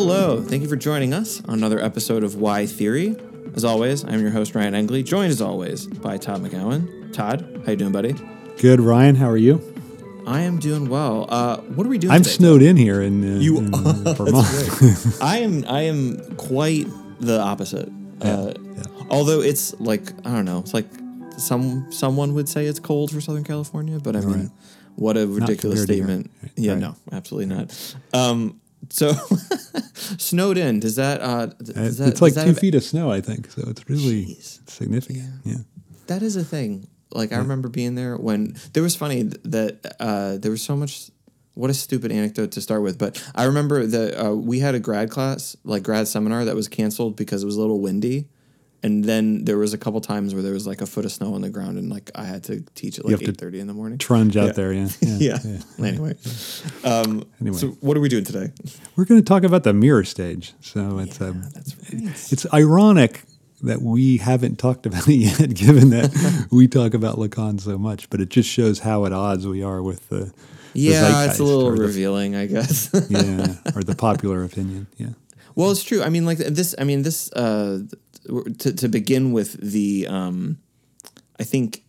Hello, thank you for joining us on another episode of Why Theory. As always, I'm your host Ryan Engley, joined as always by Todd McGowan. Todd, how you doing, buddy? Good, Ryan. How are you? I am doing well. Uh, what are we doing? I'm today, snowed in here in, uh, You in, uh, Vermont. I am. I am quite the opposite. uh, Although it's like I don't know. It's like some someone would say it's cold for Southern California, but I mean, Right. what a ridiculous compared to here. statement. Yeah, Right. no, absolutely not. Um, so snowed in. Does that? Uh, does that it's like two feet of snow, I think. So it's really Jeez. significant. Yeah. That is a thing. Like I remember being there when there was funny that uh, there was so much. What a stupid anecdote to start with, but I remember that uh, we had a grad class, like grad seminar, that was canceled because it was a little windy, and then there was a couple times where there was like a foot of snow on the ground, and like I had to teach at like eight thirty in the morning. Trunge out there. Yeah. Yeah. Anyway, um, Anyway. so what are we doing today? We're going to talk about the mirror stage. So it's um, right. it's ironic that we haven't talked about it yet, given that we talk about Lacan so much. But it just shows how at odds we are with the, the Yeah, it's a little or the- revealing, I guess. yeah, or the popular opinion. Yeah. Well, it's true. I mean, like this. I mean, this. Uh, to to begin with, the um, I think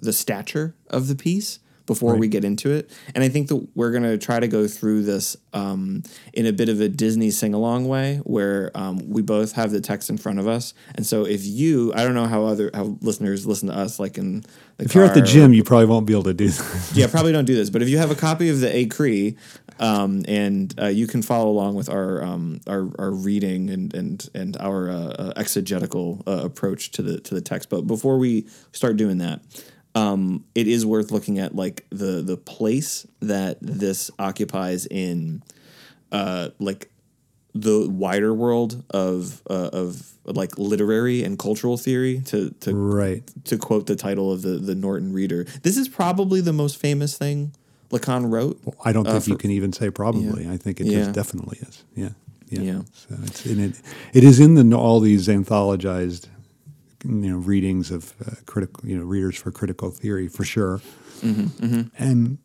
the stature of the piece before we get into it, and I think that we're gonna try to go through this um, in a bit of a Disney sing along way, where um, we both have the text in front of us, and so if you, I don't know how other how listeners listen to us, like in the If you're at the car or- gym, you probably won't be able to do that. yeah, probably don't do this. But if you have a copy of the Écrits, um, and uh, you can follow along with our um, our, our reading and and and our uh, uh, exegetical uh, approach to the to the text. But before we start doing that, um, it is worth looking at like the the place that this occupies in, uh, like the wider world of uh, of like literary and cultural theory to to right. to quote the title of the the Norton Reader. This is probably the most famous thing Lacan wrote. I don't Uh, think you can even say probably. I think it Yeah. just definitely is. Yeah. Yeah. Yeah. So it's in it. It is in the all these anthologized, you know, readings of uh, critical, you know, readers for critical theory for sure. Mm-hmm, And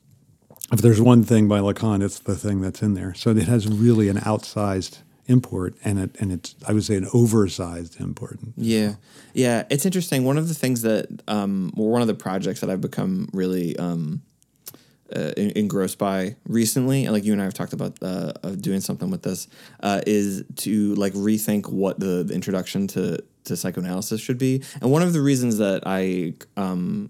if there's one thing by Lacan, it's the thing that's in there. So it has really an outsized import, and it and it's I would say an oversized import. Yeah, yeah, it's interesting. One of the things that, um, or one of the projects that I've become really um, uh, engrossed by recently, and like you and I have talked about uh, of doing something with this, uh, is to like rethink what the, the introduction to to psychoanalysis should be. And one of the reasons that I um,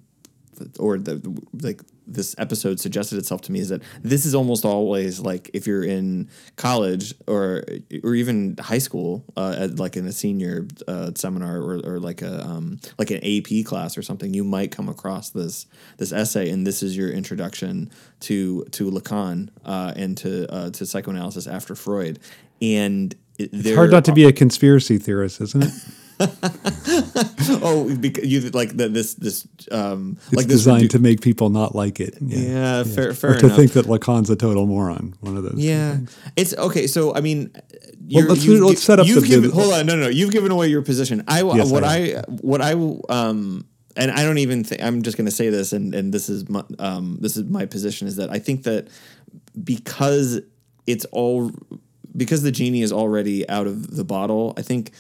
or the like this episode suggested itself to me is that this is almost always like if you're in college or or even high school uh, at like in a senior uh, seminar or, or like a um, like an AP class or something you might come across this this essay and this is your introduction to to Lacan uh, and to uh, to psychoanalysis after Freud and it, It's hard not to be a conspiracy theorist, isn't it? oh because you like the, this this um It's like designed redu- to make people not like it. Yeah, fair- fair or to enough. think that Lacan's a total moron. One of those. Yeah, it's okay. So I mean, you're, let's- you've let's set up You've the given, hold on, no, no, no. You've given away your position. I Yes, what I I, what I um, and I don't even think I'm just going to say this, and and this is my um, this is my position is that I think that because it's all because the genie is already out of the bottle. I think.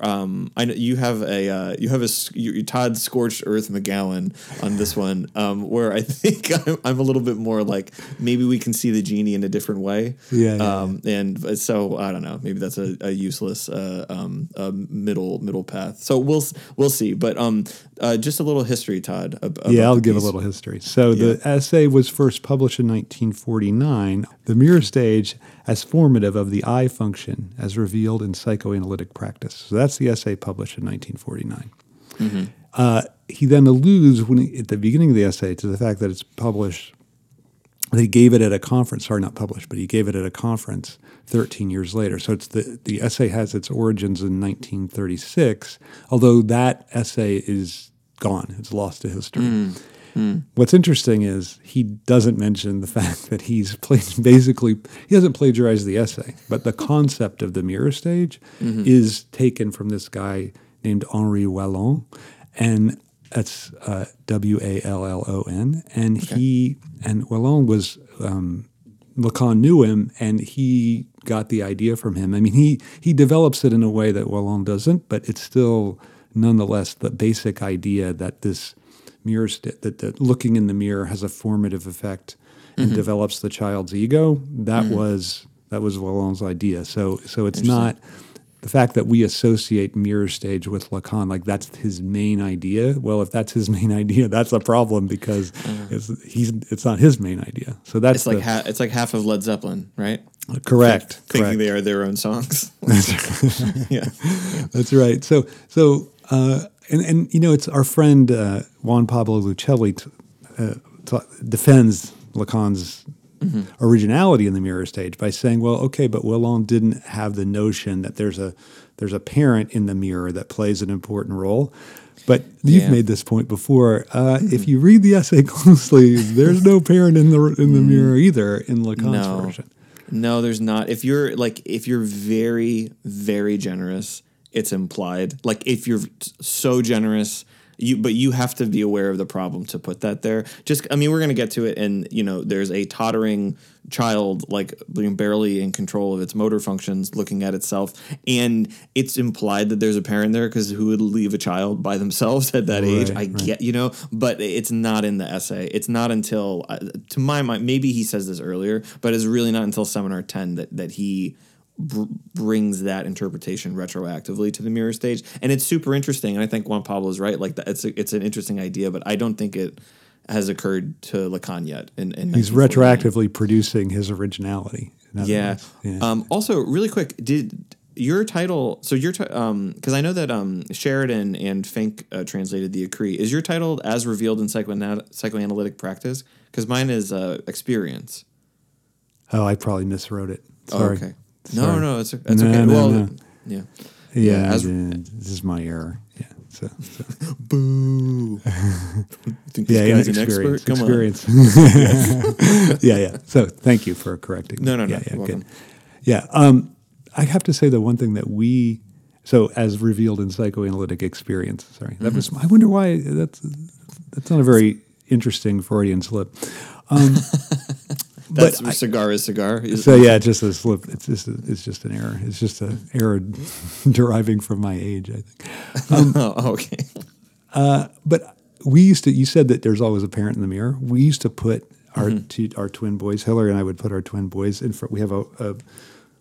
Um, I know you have a uh, you have a you, Todd scorched earth McGowan on this one, um, where I think I'm, I'm a little bit more like maybe we can see the genie in a different way. Yeah, yeah, um, and so I don't know. Maybe that's a, a useless uh, um, uh, middle middle path. So we'll we'll see. But um, uh, just a little history, Todd. Yeah, I'll give a little history. So the essay was first published in 1949. The mirror stage as formative of the I function as revealed in psychoanalytic practice. So that's the essay published in 1949. Uh, he then alludes when he, at the beginning of the essay to the fact that it's published. They gave it at a conference. Sorry, not published, but he gave it at a conference 13 years later. So it's the the essay has its origins in 1936. Although that essay is gone, it's lost to history. What's interesting is he doesn't mention the fact that he's played basically he hasn't plagiarized the essay, but the concept of the mirror stage is taken from this guy named Henri Wallon, and that's uh, W A L L O N, and he and Wallon was um, Lacan knew him, and he got the idea from him. I mean, he he develops it in a way that Wallon doesn't, but it's still nonetheless the basic idea that this mirror st- that, that looking in the mirror has a formative effect and Mm-hmm. develops the child's ego. That mm. was that was Wallon's idea. So so it's not the fact that we associate mirror stage with Lacan, like that's his main idea. Well, if that's his main idea, that's a problem because mm. it's, he's it's not his main idea. So that's. It's like the- ha- it's like half of Led Zeppelin, right? Uh, correct. Thinking correct. they are their own songs. yeah. That's right. So, so, uh, and and you know, it's our friend uh, Juan Pablo Lucchelli t- uh, t- defends Lacan's originality in the mirror stage by saying, well, okay, but Wallon didn't have the notion that there's a there's a parent in the mirror that plays an important role. But you've Yeah. made this point before. Uh, If you read the essay closely, there's no parent in the in the mirror either in Lacan's No. version. No, there's not. If you're like if you're very very generous, it's implied. Like if you're so generous, you but you have to be aware of the problem to put that there. Just I mean, we're going to get to it and you know, there's a tottering child like barely in control of its motor functions looking at itself and it's implied that there's a parent there because who would leave a child by themselves at that age i right. get you know but it's not in the essay it's not until uh, to my mind maybe he says this earlier but it's really not until seminar 10 that that he br- brings that interpretation retroactively to the mirror stage and it's super interesting and i think juan pablo is right like that it's a, it's an interesting idea but i don't think it has occurred to lacan yet in, in He's retroactively producing his originality. Yeah. yeah. Um, also, really quick, did your title? So your because I know that um, Sheridan and Fink uh, translated the Écrits. Is your title as revealed in psychoana- psychoanalytic practice? Because mine is uh, experience. Oh, I probably miswrote it. Oh, Sorry. okay. No, Sorry. no, it's it's No, okay. no, well, no. yeah. Yeah, Yeah, as- this is my error. Yeah. So, so Boo. Think yeah, yeah, experience. expert? Come on. experience. yeah, yeah. So thank you for correcting. No, no, no. Yeah, yeah, good. Yeah. Um, I have to say the one thing that we, so as revealed in psychoanalytic experience. Sorry, that was. Mm-hmm. I wonder why that's that's not a very interesting Freudian slip. Um, That's but I- cigar is cigar. So yeah, it's just a slip. It's just a, it's just an error. It's just an error deriving from my age, I think. oh, okay. But we used to. You said that there's always a parent in the mirror. We used to put our Mm-hmm. two, our twin boys. Hillary and I would put our twin boys in front. We have a, a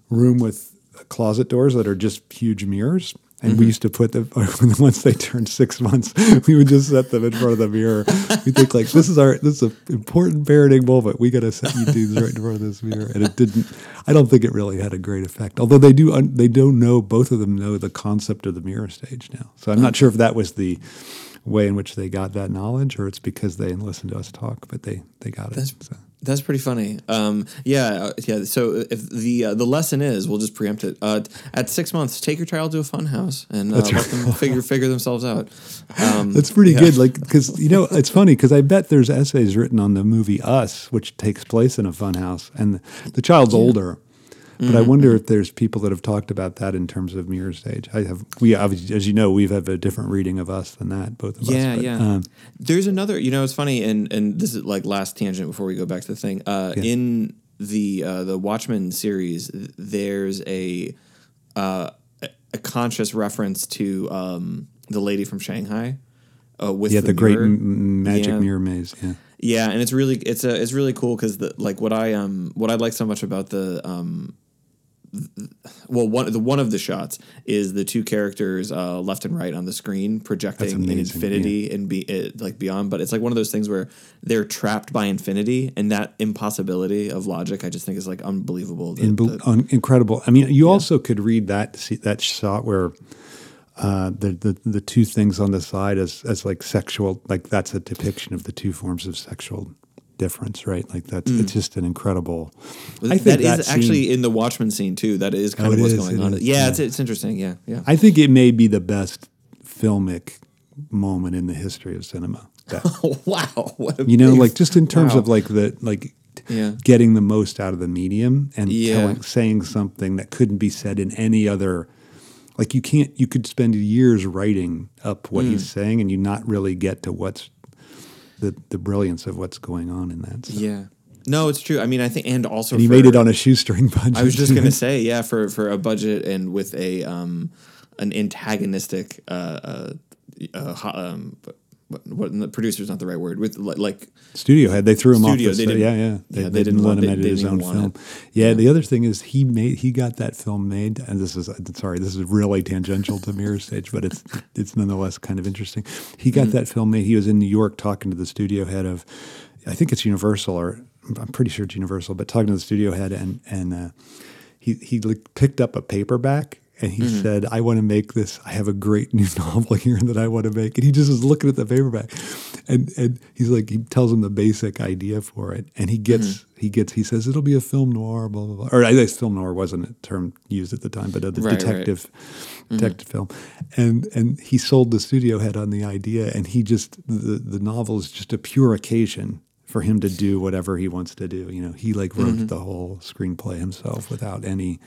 room with closet doors that are just huge mirrors. And Mm-hmm. we used to put them once they turned six months, we would just set them in front of the mirror. We think like this is our this is an important parenting moment. We got to set you dudes right in front of this mirror, and it didn't. I don't think it really had a great effect. Although they do, they don't know. Both of them know the concept of the mirror stage now. So I'm not sure if that was the way in which they got that knowledge, or it's because they listened to us talk, but they they got it. That's- so. That's pretty funny. Um, yeah, uh, yeah. So if the uh, the lesson is, we'll just preempt it. Uh, at six months, take your child to a fun house and uh, let them figure figure themselves out. Um, That's pretty yeah. good. Like, because you know, it's funny because I bet there's essays written on the movie Us, which takes place in a funhouse, and the, the child's older. But Mm-hmm. I wonder if there's people that have talked about that in terms of mirror stage. I have. We obviously, as you know, we've have a different reading of Us than that. Both of Yeah, us. But, yeah. Um, There's another. You know, it's funny, and and this is like last tangent before we go back to the thing. Uh, Yeah. In the uh, the Watchmen series, there's a uh, a- conscious reference to um, the lady from Shanghai. Uh, with yeah, the, great m- magic Yeah. mirror maze. Yeah. Yeah, and it's really it's a it's really cool because the like what I um what I like so much about the um well one the one of the shots is the two characters uh, left and right on the screen projecting in amazing, infinity and be it, like beyond but it's like one of those things where they're trapped by infinity and that impossibility of logic I just think is like unbelievable. The- In, the- un, incredible. I mean, you also could read that see, that shot where uh, the, the the two things on the side as as like sexual, like that's a depiction of the two forms of sexual difference, right? Like that's it's just an incredible. I think that is scene- actually in the Watchmen scene too. That is kind Oh, of what's is, going it on. is, yeah, yeah. it's it's interesting. Yeah, yeah. I think it may be the best filmic moment in the history of cinema. That, wow, what a you know, like just in terms wow. of like the like Yeah. getting the most out of the medium and Yeah. telling, saying something that couldn't be said in any other. Like you can't, you could spend years writing up what Mm. he's saying, and you not really get to what's the the brilliance of what's going on in that. So, Yeah. No, it's true. I mean, I think, and also And he for- made it on a shoestring budget. I was just gonna say, yeah, for for a budget and with a um an antagonistic uh uh, uh um what, what the producer's not the right word with li- like Studio head. They threw him Studio, off. The they yeah, yeah. They, yeah, they didn't let him they- edit they his own film. it. Yeah, The other thing is he made he got that film made, and this is sorry, this is really tangential to Mirror Stage, but it's it's nonetheless kind of interesting. He got that film made. He was in New York talking to the studio head of, I think it's Universal or I'm pretty sure it's Universal, but talking to the studio head and and uh, he he picked up a paperback. And he mm-hmm. said, "I want to make this. I have a great new novel here that I want to make." And he just was looking at the paperback, and and he's like, he tells him the basic idea for it, and he gets mm-hmm. he gets he says it'll be a film noir, blah blah blah. Or I guess film noir wasn't a term used at the time, but a Right, right. detective mm-hmm. detective film, and and he sold the studio head on the idea, and he just the the novel is just a pure occasion for him to do whatever he wants to do. You know, he like wrote mm-hmm. the whole screenplay himself without any.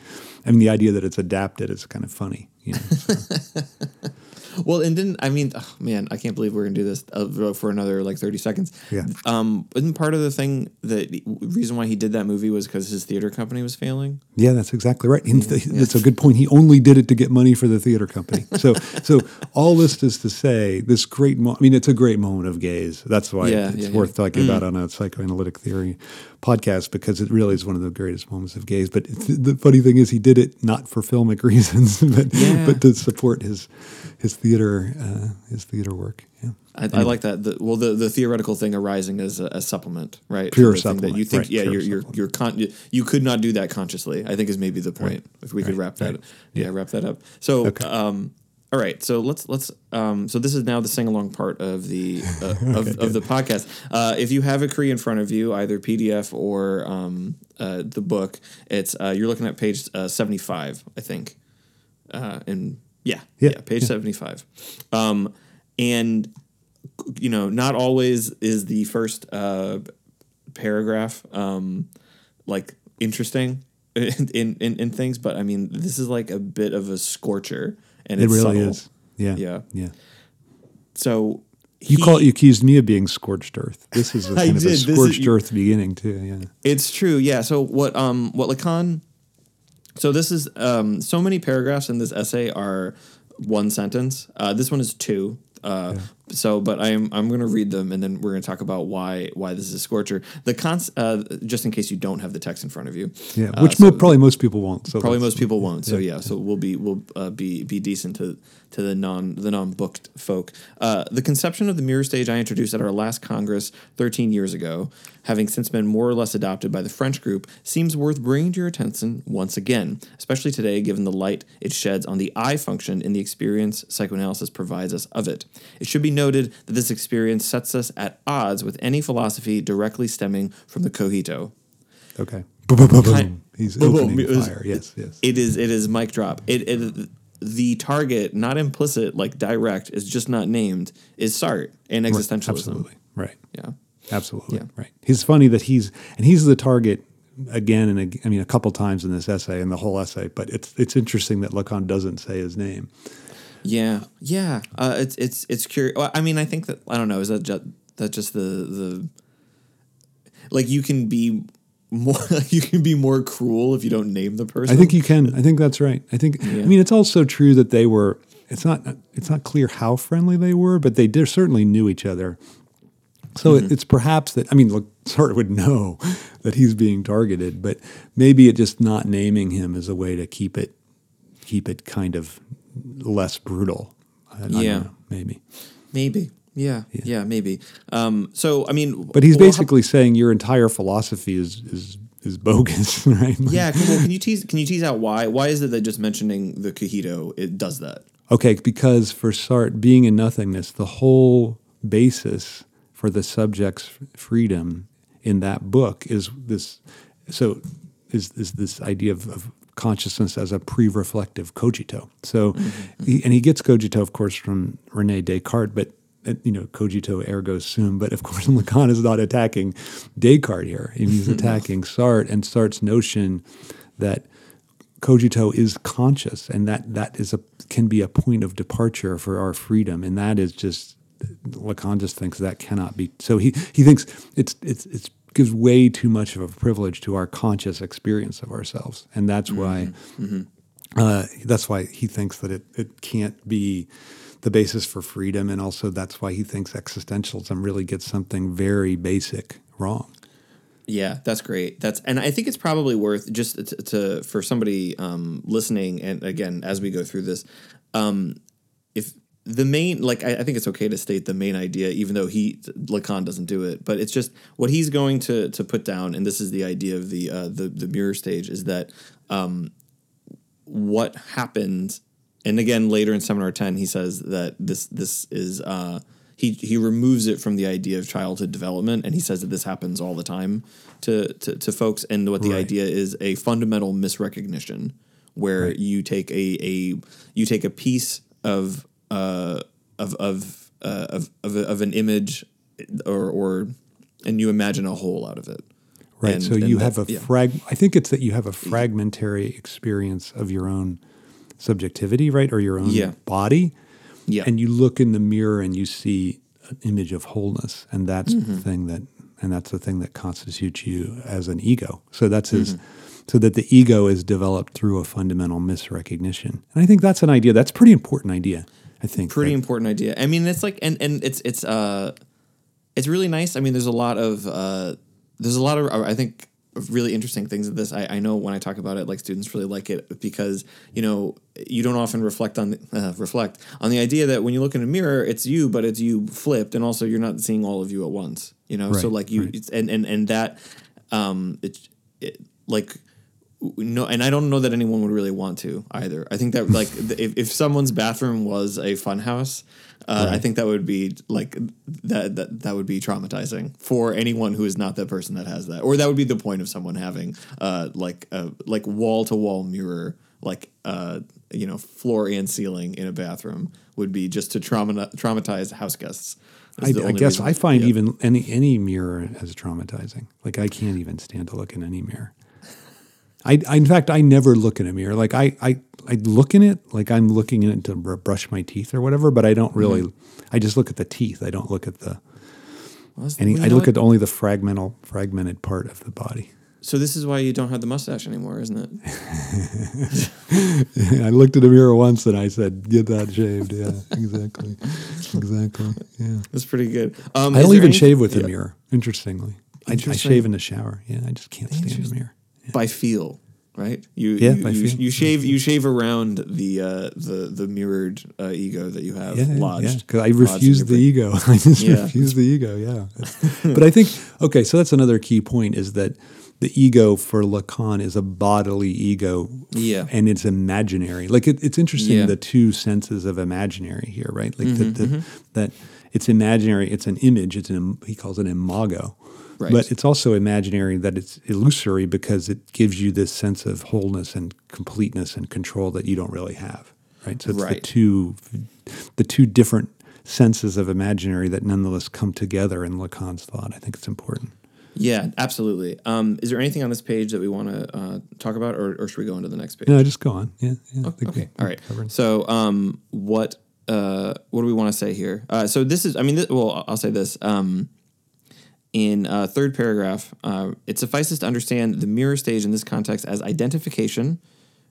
I mean, the idea that it's adapted is kind of funny. You know, so. well and didn't I mean oh, man I can't believe we're gonna do this uh, for another like thirty seconds Yeah. um isn't part of the thing that reason why he did that movie was because his theater company was failing Yeah, that's exactly right. And th- That's a good point. He only did it to get money for the theater company. So, so all this is to say, this great. Mo- I mean, it's a great moment of gaze. That's why Yeah, it's yeah, Mm. worth talking about on a psychoanalytic theory podcast because it really is one of the greatest moments of gaze. But the funny thing is, he did it not for filmic reasons, but Yeah. but to support his his theater uh, his theater work. Yeah. I, I like that. The, well, the, the theoretical thing arising as a, a supplement, right? Pure thing That you think, right, yeah, you're you're you're con- you, you could not do that consciously. I think is maybe the point. If we could wrap that, right. yeah, wrap that up. So, Okay. um, all right. So let's let's um, so this is now the sing along part of the uh, of, of the podcast. Uh, if you have Écrits in front of you, either PDF or um, uh, the book, it's uh, you're looking at page uh, seventy five, I think. Uh, and yeah, Yeah, yeah, page seventy five. Um, and you know, not always is the first uh, paragraph um, like interesting in, in, in, in things, but I mean, this is like a bit of a scorcher, and It it's really subtle. is. Yeah. Yeah. Yeah. So You he- call you accused me of being scorched earth. This is a I kind of a. This is- scorched earth beginning too. Yeah. It's true, yeah. So what um what Lacan so this is um so many paragraphs in this essay are one sentence. Uh, this one is two. Uh, So, but I'm I'm going to read them, and then we're going to talk about why why this is a scorcher. The cons, uh, just in case you don't have the text in front of you. Yeah. Uh, Which so mo- probably most people won't. So probably most people won't. So yeah, so we'll be we'll uh, be be decent to to the non the non booked folk. Uh, the conception of the mirror stage I introduced at our last Congress 13 years ago, having since been more or less adopted by the French group, seems worth bringing to your attention once again, especially today, given the light it sheds on the I function in the experience psychoanalysis provides us of it. It should be noted that this experience sets us at odds with any philosophy directly stemming from the cogito. Okay. Boom, boom, boom, boom. Kind- He's opening fire. Yes. Yes. It is it is mic drop. It, it the target, not implicit, like direct, is just not named, is Sartre and existentialism. Absolutely. Right. Yeah. Absolutely. Yeah. Right. He's funny that he's and he's the target again and I mean a couple times in this essay and the whole essay, but it's it's interesting that Lacan doesn't say his name. Yeah. Yeah. Uh, it's it's it's curious. I mean, I think that I don't know. Is that just that just the the like you can be more you can be more cruel if you don't name the person. I think you can. I think that's right. I think. I mean, it's also true that they were. It's not. It's not clear how friendly they were, but they did, certainly knew each other. So Mm-hmm. it, it's perhaps that. I mean, look, Sartre would know that he's being targeted, but maybe it just not naming him is a way to keep it, keep it kind of less brutal. I, I don't Yeah. know, maybe. maybe. Yeah, yeah, maybe. Um, so I mean, But he's well, how- basically saying your entire philosophy is is is bogus, right? yeah. Can, well, can you tease? Can you tease out why? Why is it that just mentioning the cogito it does that? Okay, because for Sartre, Being and Nothingness, the whole basis for the subject's freedom in that book is this. So, is is this idea of, of consciousness as a pre-reflective cogito? So, he, and he gets cogito, of course, from Rene Descartes, but. You know, cogito ergo sum, but of course, Lacan is not attacking Descartes here. He's attacking Sartre and Sartre's notion that cogito is conscious and that that is a can be a point of departure for our freedom. And that is just Lacan just thinks that cannot be. So he he thinks it's it's it's gives way too much of a privilege to our conscious experience of ourselves, and that's why uh, that's why he thinks that it it can't be the basis for freedom, and also that's why he thinks existentialism really gets something very basic wrong. Yeah, that's great. That's and I think it's probably worth just to, to for somebody um, listening, and again as we go through this, um, if the main like I, I think it's okay to state the main idea, even though he Lacan doesn't do it, but it's just what he's going to to put down, and this is the idea of the uh, the the mirror stage is that um, what happened, and again later in seminar ten he says that this this is. Uh, he, he removes it from the idea of childhood development and he says that this happens all the time to, to, to folks and what the Right. idea is a fundamental misrecognition where you take a, a you take a piece of uh, of of, uh, of of of an image or or and you imagine a whole out of it Right. And- so and you have a yeah. frag. I think it's that you have a fragmentary experience of your own subjectivity, right, or your own Yeah. body. yeah And you look in the mirror and you see an image of wholeness, and that's Mm-hmm. the thing that, and that's the thing that constitutes you as an ego. So that's his. Mm-hmm. So that the ego is developed through a fundamental misrecognition, and I think that's an idea. That's a pretty important idea. I think pretty that- important idea. I mean, it's like, and and it's it's uh, it's really nice. I mean, there's a lot of uh, there's a lot of I think really interesting things of this. I, I know when I talk about it, like students really like it because you know you don't often reflect on uh, reflect on the idea that when you look in a mirror, it's you, but it's you flipped, and also you're not seeing all of you at once. You know, so like you right. it's, and and and that um, it, it like no, and I don't know that anyone would really want to either. I think that like if, if someone's bathroom was a funhouse, uh, I think that would be like that, that that would be traumatizing for anyone who is not that person that has that, or that would be the point of someone having uh, like a like wall to wall mirror, like uh, you know floor and ceiling in a bathroom would be just to trauma traumatize house guests. I, I guess reason- I find yeah. even any any mirror as traumatizing. Like I can't even stand to look in any mirror. I, I in fact I never look in a mirror. Like I, I I look in it like I'm looking in it to br- brush my teeth or whatever. But I don't really. Mm-hmm. I just look at the teeth. I don't look at the. Well, Any, I look at only the fragmental fragmented part of the body. So this is why you don't have the mustache anymore, isn't it? I looked at a mirror once and I said, "Get that shaved." Yeah, exactly, exactly. Yeah. That's pretty good. Um, I don't even any- shave with yeah. a mirror. Interestingly, I, I shave in the shower. Yeah, I just can't stand the mirror. By feel, right? You Yeah, you, by you, feel. you shave you shave around the uh, the the mirrored uh, ego that you have Yeah, yeah, lodged. because I refuse the ego. I just Yeah. refuse the ego. Yeah, but I think okay. So that's another key point is that the ego for Lacan is a bodily ego. Yeah. and it's imaginary. Like it, it's interesting Yeah. Mm-hmm, the two senses of imaginary here, right? Like the, the, that it's imaginary. It's an image. It's an he calls it imago. Right. But it's also imaginary that it's illusory because it gives you this sense of wholeness and completeness and control that you don't really have. Right. So it's the two the two different senses of imaginary that nonetheless come together in Lacan's thought. I think it's important. Yeah, absolutely. Um, is there anything on this page that we want to uh, talk about, or, or should we go into the next page? No, just go on. Yeah. yeah we- Okay. All right. covered. So, um, what uh, what do we want to say here? Uh, so this is, I mean, this, well, I'll say this. Um, in uh, third paragraph, uh, it suffices to understand the mirror stage in this context as identification.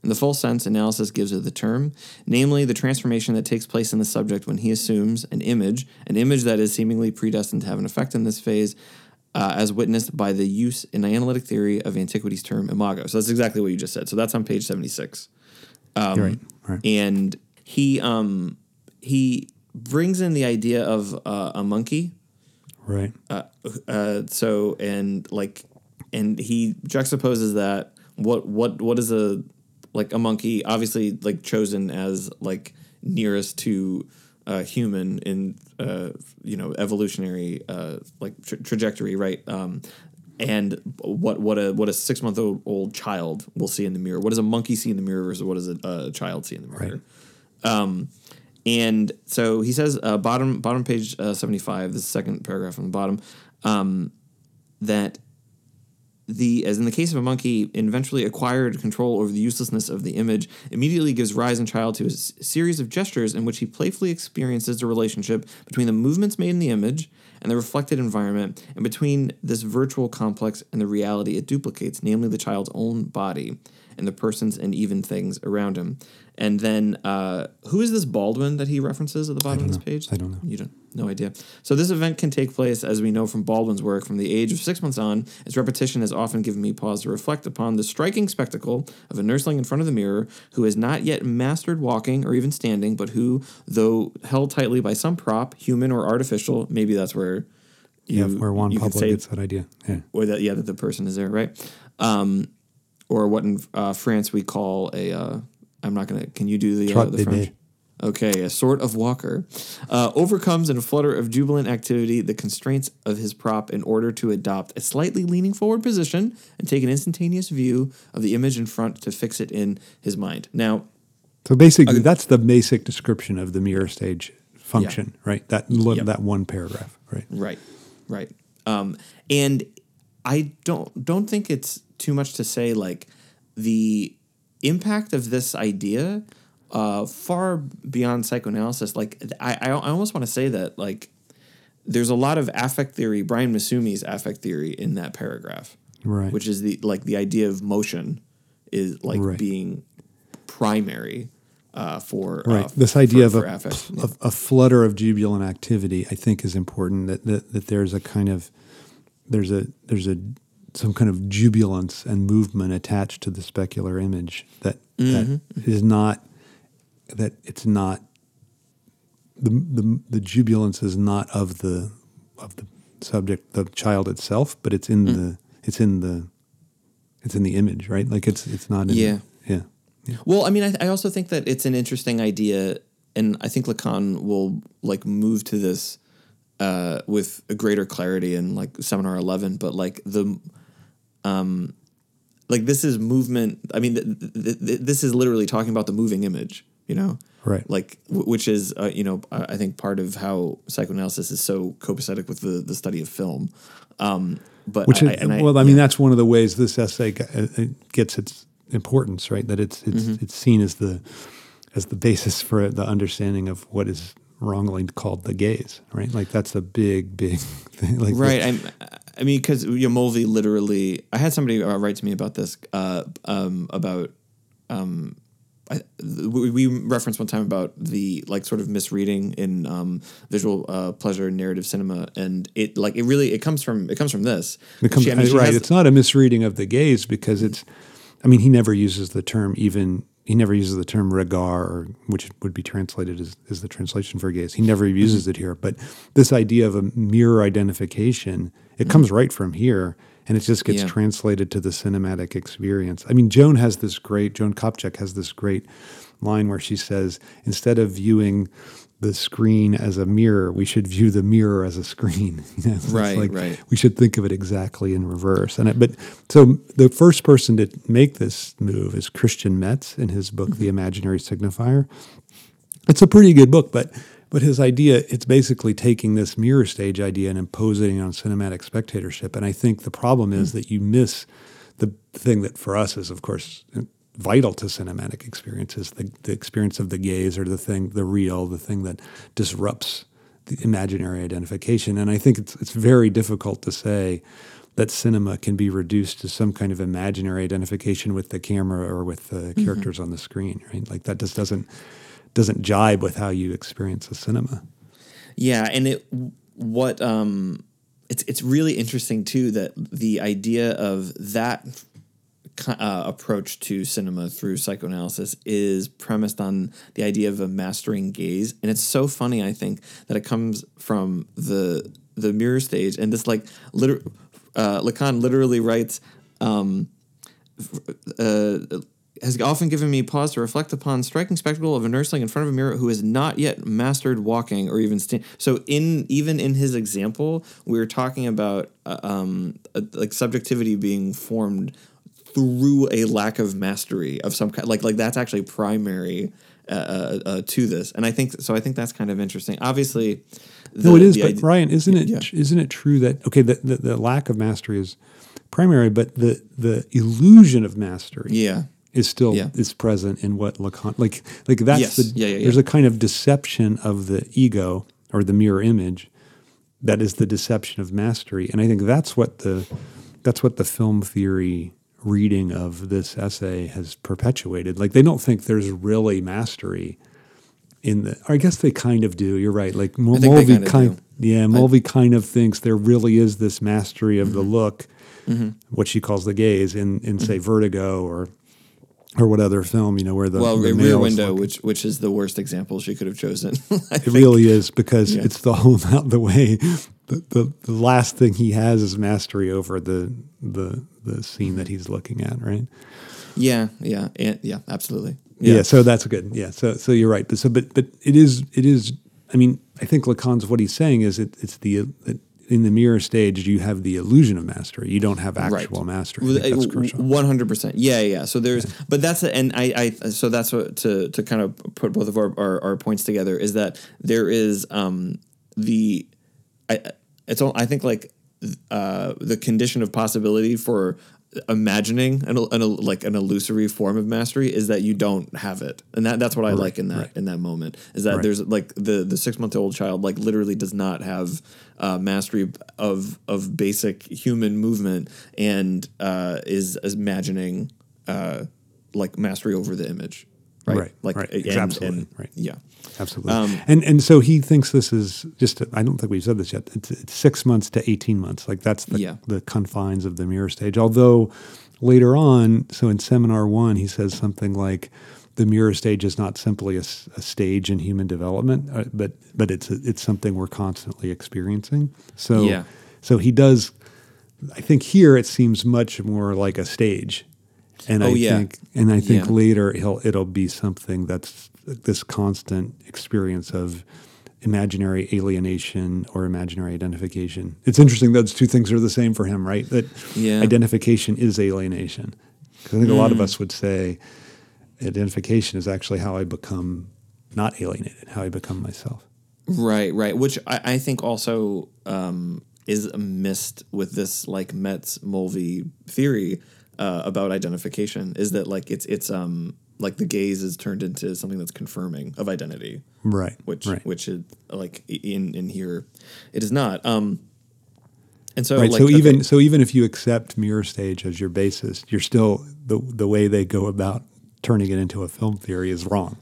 In the full sense, analysis gives it the term, namely the transformation that takes place in the subject when he assumes an image, an image that is seemingly predestined to have an effect in this phase, uh, as witnessed by the use in analytic theory of antiquity's term imago. So that's exactly what you just said. So that's on page 76 You're right. Right. and he um he brings in the idea of uh, a monkey Right. uh so and like and he juxtaposes that what what what is a like a monkey obviously like chosen as like nearest to uh, human in uh, you know evolutionary uh, like tra- trajectory right um, and what what a what a six month old, old child will see in the mirror what does a monkey see in the mirror versus what does a, a child see in the mirror Right. And so he says, uh, bottom bottom page uh, seventy five, the second paragraph from the bottom, um, that the as in the case of a monkey, eventually acquired control over the uselessness of the image, immediately gives rise in child to a s- series of gestures in which he playfully experiences the relationship between the movements made in the image and the reflected environment, and between this virtual complex and the reality it duplicates, namely the child's own body and the persons and even things around him. And then, uh, who is this Baldwin that he references at the bottom of this page? I don't know. You don't, no idea. So this event can take place, as we know from Baldwin's work, from the age of six months on. Its repetition has often given me pause to reflect upon the striking spectacle of a nursling in front of the mirror who has not yet mastered walking or even standing, but who, though held tightly by some prop, human or artificial, maybe that's where Yeah, you, where Juan Pablo say gets that idea. Yeah. or that yeah that the person is there right um or what in uh, france we call a uh i'm not gonna can you do the, uh, the french okay a sort of walker uh, overcomes in a flutter of jubilant activity the constraints of his prop in order to adopt a slightly leaning forward position and take an instantaneous view of the image in front to fix it in his mind now So basically, that's the basic description of the mirror stage function, right? That Yep. that one paragraph, right? Right, right. Um, and I don't don't think it's too much to say like the impact of this idea uh, far beyond psychoanalysis. Like I, I, I almost want to say that like there's a lot of affect theory, Brian Massumi's affect theory in that paragraph, Right. Which is the like the idea of motion is like Right. being primary uh, for Right. uh, this idea for- of for a, affect. a, a flutter of jubilant activity, I think, is important. That, that that there's a kind of there's a there's a some kind of jubilance and movement attached to the specular image that Mm-hmm. that is not that it's not the, the the jubilance is not of the of the subject the child itself, but it's in Mm. the it's in the it's in the image, right? Like it's it's not in Yeah. yeah Well, I mean, I, I also think that it's an interesting idea, and I think Lacan will like move to this uh, with a greater clarity in like seminar eleven. But like the, um, like this is movement. I mean, th- th- th- this is literally talking about the moving image. You know, Right. Like, w- which is uh, you know, I I think part of how psychoanalysis is so copacetic with the the study of film. Um, but Which I, is, I- well, I mean, yeah. that's one of the ways this essay g- uh, uh, gets its importance, right? That it's it's Mm-hmm. it's seen as the as the basis for the understanding of what is wrongly called the gaze, right? Like that's a big, big thing. Like right. I mean, because you know, Mulvey literally. I had somebody uh, write to me about this. Uh, um, about um, I, th- we, we referenced one time about the like sort of misreading in um, visual uh, pleasure and narrative cinema, and it like it really it comes from it comes from this. It comes, She- I mean, right. has- it's not a misreading of the gaze because it's, I mean, he never uses the term even, he never uses the term regard, or, which would be translated as, as the translation for gaze. He never Mm-hmm. uses it here. But this idea of a mirror identification, it comes right from here and it just gets Mm-hmm. Yeah. translated to the cinematic experience. I mean, Joan has this great, Joan Copjec has this great line where she says, instead of viewing the screen as a mirror, we should view the mirror as a screen. You know, it's Right, like right. we should think of it exactly in reverse. And it, but so the first person to make this move is Christian Metz in his book The mm-hmm. Imaginary Signifier. It's a pretty good book, but but his idea it's basically taking this mirror stage idea and imposing it on cinematic spectatorship. And I think the problem is mm. that you miss the thing that for us is of course vital to cinematic experiences. The, the experience of the gaze or the thing the real the thing that disrupts the imaginary identification. And i think it's it's very difficult to say that cinema can be reduced to some kind of imaginary identification with the camera or with the characters on the screen right? Like that just doesn't doesn't jibe with how you experience a cinema. Yeah, and it what um it's it's really interesting too that the idea of that uh, approach to cinema through psychoanalysis is premised on the idea of a mastering gaze, and it's so funny. I think that it comes from the the mirror stage, and this like liter- uh, Lacan literally writes. Um, uh, has often given me pause to reflect upon striking spectacle of a nursling in front of a mirror who has not yet mastered walking or even stand. So in even in his example, we were talking about uh, um, uh, like subjectivity being formed through a lack of mastery of some kind. Like like that's actually primary uh, uh, uh, to this, and I think so. I think that's kind of interesting. Obviously, the, no, it is. But idea- Ryan, isn't it? Yeah. not it true that okay? The, the the lack of mastery is primary, but the the illusion of mastery Yeah. is still Yeah. is present in what Lacan like like that's Yes. the yeah. there's a kind of deception of the ego or the mirror image that is the deception of mastery, and I think that's what the that's what the film theory reading of this essay has perpetuated. Like they don't think there's really mastery in the. Or I guess they kind of do. You're right. Like Mul- I think they Mulvey kind, yeah, Mulvey kind of thinks there really is this mastery of the Mm-hmm. look, what she calls the gaze, in in say Vertigo or or what other film you know where the Well, the Rear Window, looking. which which is the worst example she could have chosen. It think. really is because Yeah. it's the whole about the way the, the, the last thing he has is mastery over the the the scene that he's looking at, right? Yeah, yeah, and, yeah, absolutely. Yeah. so that's good. Yeah, so so you're right. But so but but it is it is. I mean, I think Lacan's what he's saying is it, it's the it, in the mirror stage you have the illusion of mastery. You don't have actual mastery. That's crucial. One hundred percent. Yeah, yeah. So there's, but that's a, and I, I, so that's what to to kind of put both of our, our, our points together is that there is um the, I it's all I think like uh the condition of possibility for imagining an, an like an illusory form of mastery is that you don't have it and that that's what I like in that right. in that moment is that Right. there's like the the six month old child like literally does not have uh, mastery of of basic human movement and uh, is imagining uh, like mastery over the image, right? Right, Like right. and- Absolutely, and- right. Yeah. Absolutely. Um, and and so he thinks this is just. I don't think we've said this yet. It's, it's six months to eighteen months. Like that's the Yeah. the confines of the mirror stage. Although later on, so in seminar one, he says something like. The mirror stage is not simply a stage in human development, uh, but but it's it's something we're constantly experiencing. So Yeah. so he does. I think here it seems much more like a stage, and I Oh, yeah. think and I think Yeah. later he'll it'll be something that's this constant experience of imaginary alienation or imaginary identification. It's interesting those two things are the same for him, right? That Yeah. Mm. identification is alienation. Because I think a lot of us would say identification is actually how I become not alienated, how I become myself. Right, right. Which I, I think also um, is missed with this like Metz Mulvey theory uh, about identification is that like it's it's um like the gaze is turned into something that's confirming of identity, Right. which right. which is like in in here it is not. Um, and so right. like so even so even if you accept mirror stage as your basis, you're still the the way they go about turning it into a film theory is wrong.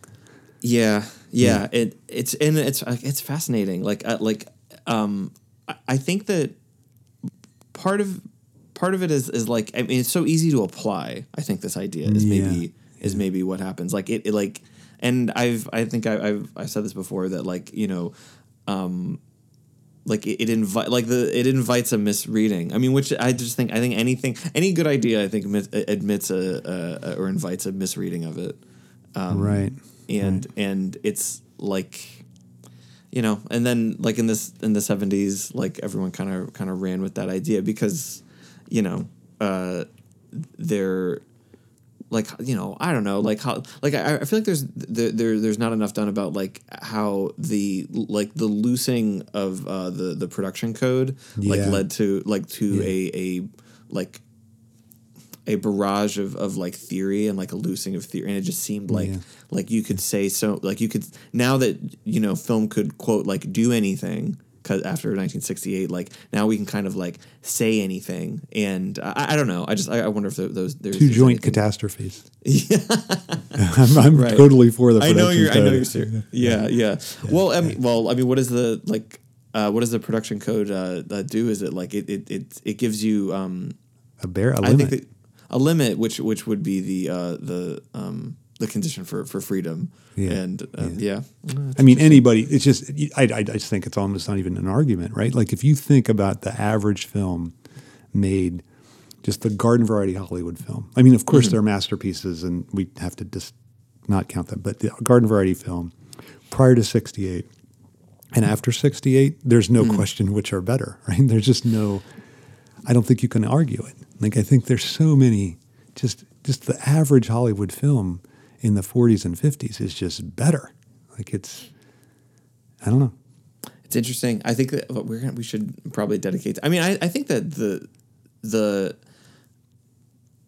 Yeah, yeah. It it's and it's uh, it's fascinating. Like uh, like um, I- I think that part of part of it is is like I mean it's so easy to apply. I think this idea is Yeah. maybe is maybe what happens. Like it, it like and I've I think I, I've I've said this before that like you know. Um, like it, it invite like the it invites a misreading. I mean, which I just think I think anything any good idea I think admits, admits a, a, a or invites a misreading of it right. and and it's like you know and then like in this in the 70s like everyone kind of kind of ran with that idea because you know uh they're like you know i don't know like how like i, I feel like there's there, there there's not enough done about like how the like the loosing of uh the the production code like Yeah. led to like to a a like a barrage of, of like theory and like a loosing of theory and it just seemed like Yeah. like you could say so like you could now that you know film could quote like do anything because after 1968 like now we can kind of like say anything and i, I don't know i just I, I wonder if those there's Two joint anything- catastrophes. I'm, I'm Right. totally for the I know production you're. I know code. you're serious. Yeah, yeah. Well, I mean, well, I mean, what is the like? Uh, what does the production code uh, uh, do? Is it like it it it, it gives you um, A bear, a I limit. think that a limit, which which would be the uh, the um, the condition for for freedom. Yeah, And um, yeah. I mean, anybody. It's just. I, I, I just think it's almost not even an argument, right? Like if you think about the average film made, just the garden variety Hollywood film. I mean, of Mm-hmm. course, they're masterpieces, and we have to just not count them. But the garden variety film, prior to '68 and after '68, there's no Mm-hmm. question which are better, right? There's just no. I don't think you can argue it. Like I think there's so many. Just just the average Hollywood film in the 40s and 50s is just better. Like it's, I don't know. It's interesting. I think that we're gonna, we should probably dedicate. I mean, I, I think that the the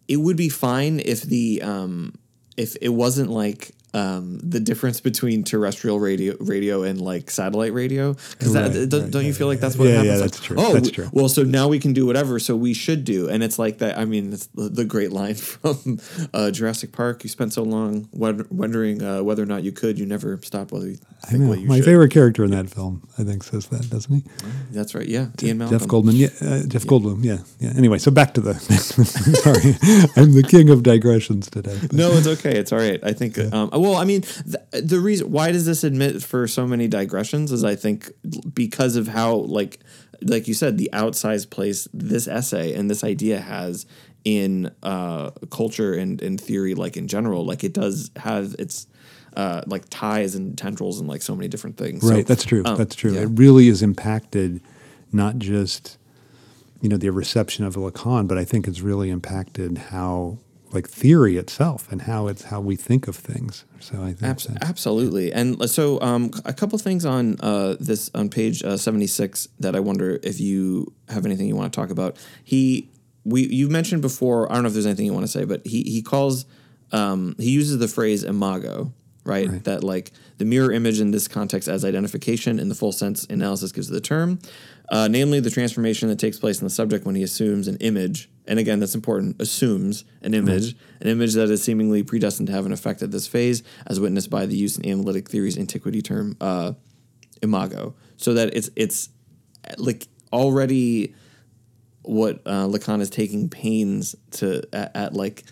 it would be fine if the um, if it wasn't like um, the difference between terrestrial radio radio and like satellite radio because Right, don't, right, don't you feel like that's what Yeah, happens yeah, Like, that's true, oh that's true. well so now we can do whatever so we should do and it's like that i mean it's the, great line from uh, jurassic park you spent so long wondering uh, whether or not you could you never stopped whether you I think know. what you My should favorite character in that film, I think, says that, doesn't he? that's right yeah ian malcolm Jeff Goldman. Yeah, uh, Jeff Goldblum. Yeah, yeah. Anyway, so back to the. sorry, I'm the king of digressions today. no, it's okay. It's all right. I think. Um, well, I mean, the, the reason why does this admit for so many digressions is I think because of how like like you said the outsized place this essay and this idea has in uh, culture and, in theory like in general like it does have its uh, like ties and tendrils and like so many different things So, Right, that's true. um, that's true. yeah. It really is impacted not just you know the reception of Lacan, but I think it's really impacted how like theory itself and how it's how we think of things. So I think Abs- absolutely. And so, um, a couple things on uh, this on page uh, seventy six that I wonder if you have anything you want to talk about. He, we, you mentioned before. I don't know if there's anything you want to say, but he he calls um, he uses the phrase imago. Right? that like the mirror image in this context as identification in the full sense analysis gives the term, uh, namely the transformation that takes place in the subject when he assumes an image, and again that's important, assumes an image, an image that is seemingly predestined to have an effect at this phase, as witnessed by the use in analytic theory's antiquity term uh, imago, so that it's it's like already what uh, Lacan is taking pains to at, at like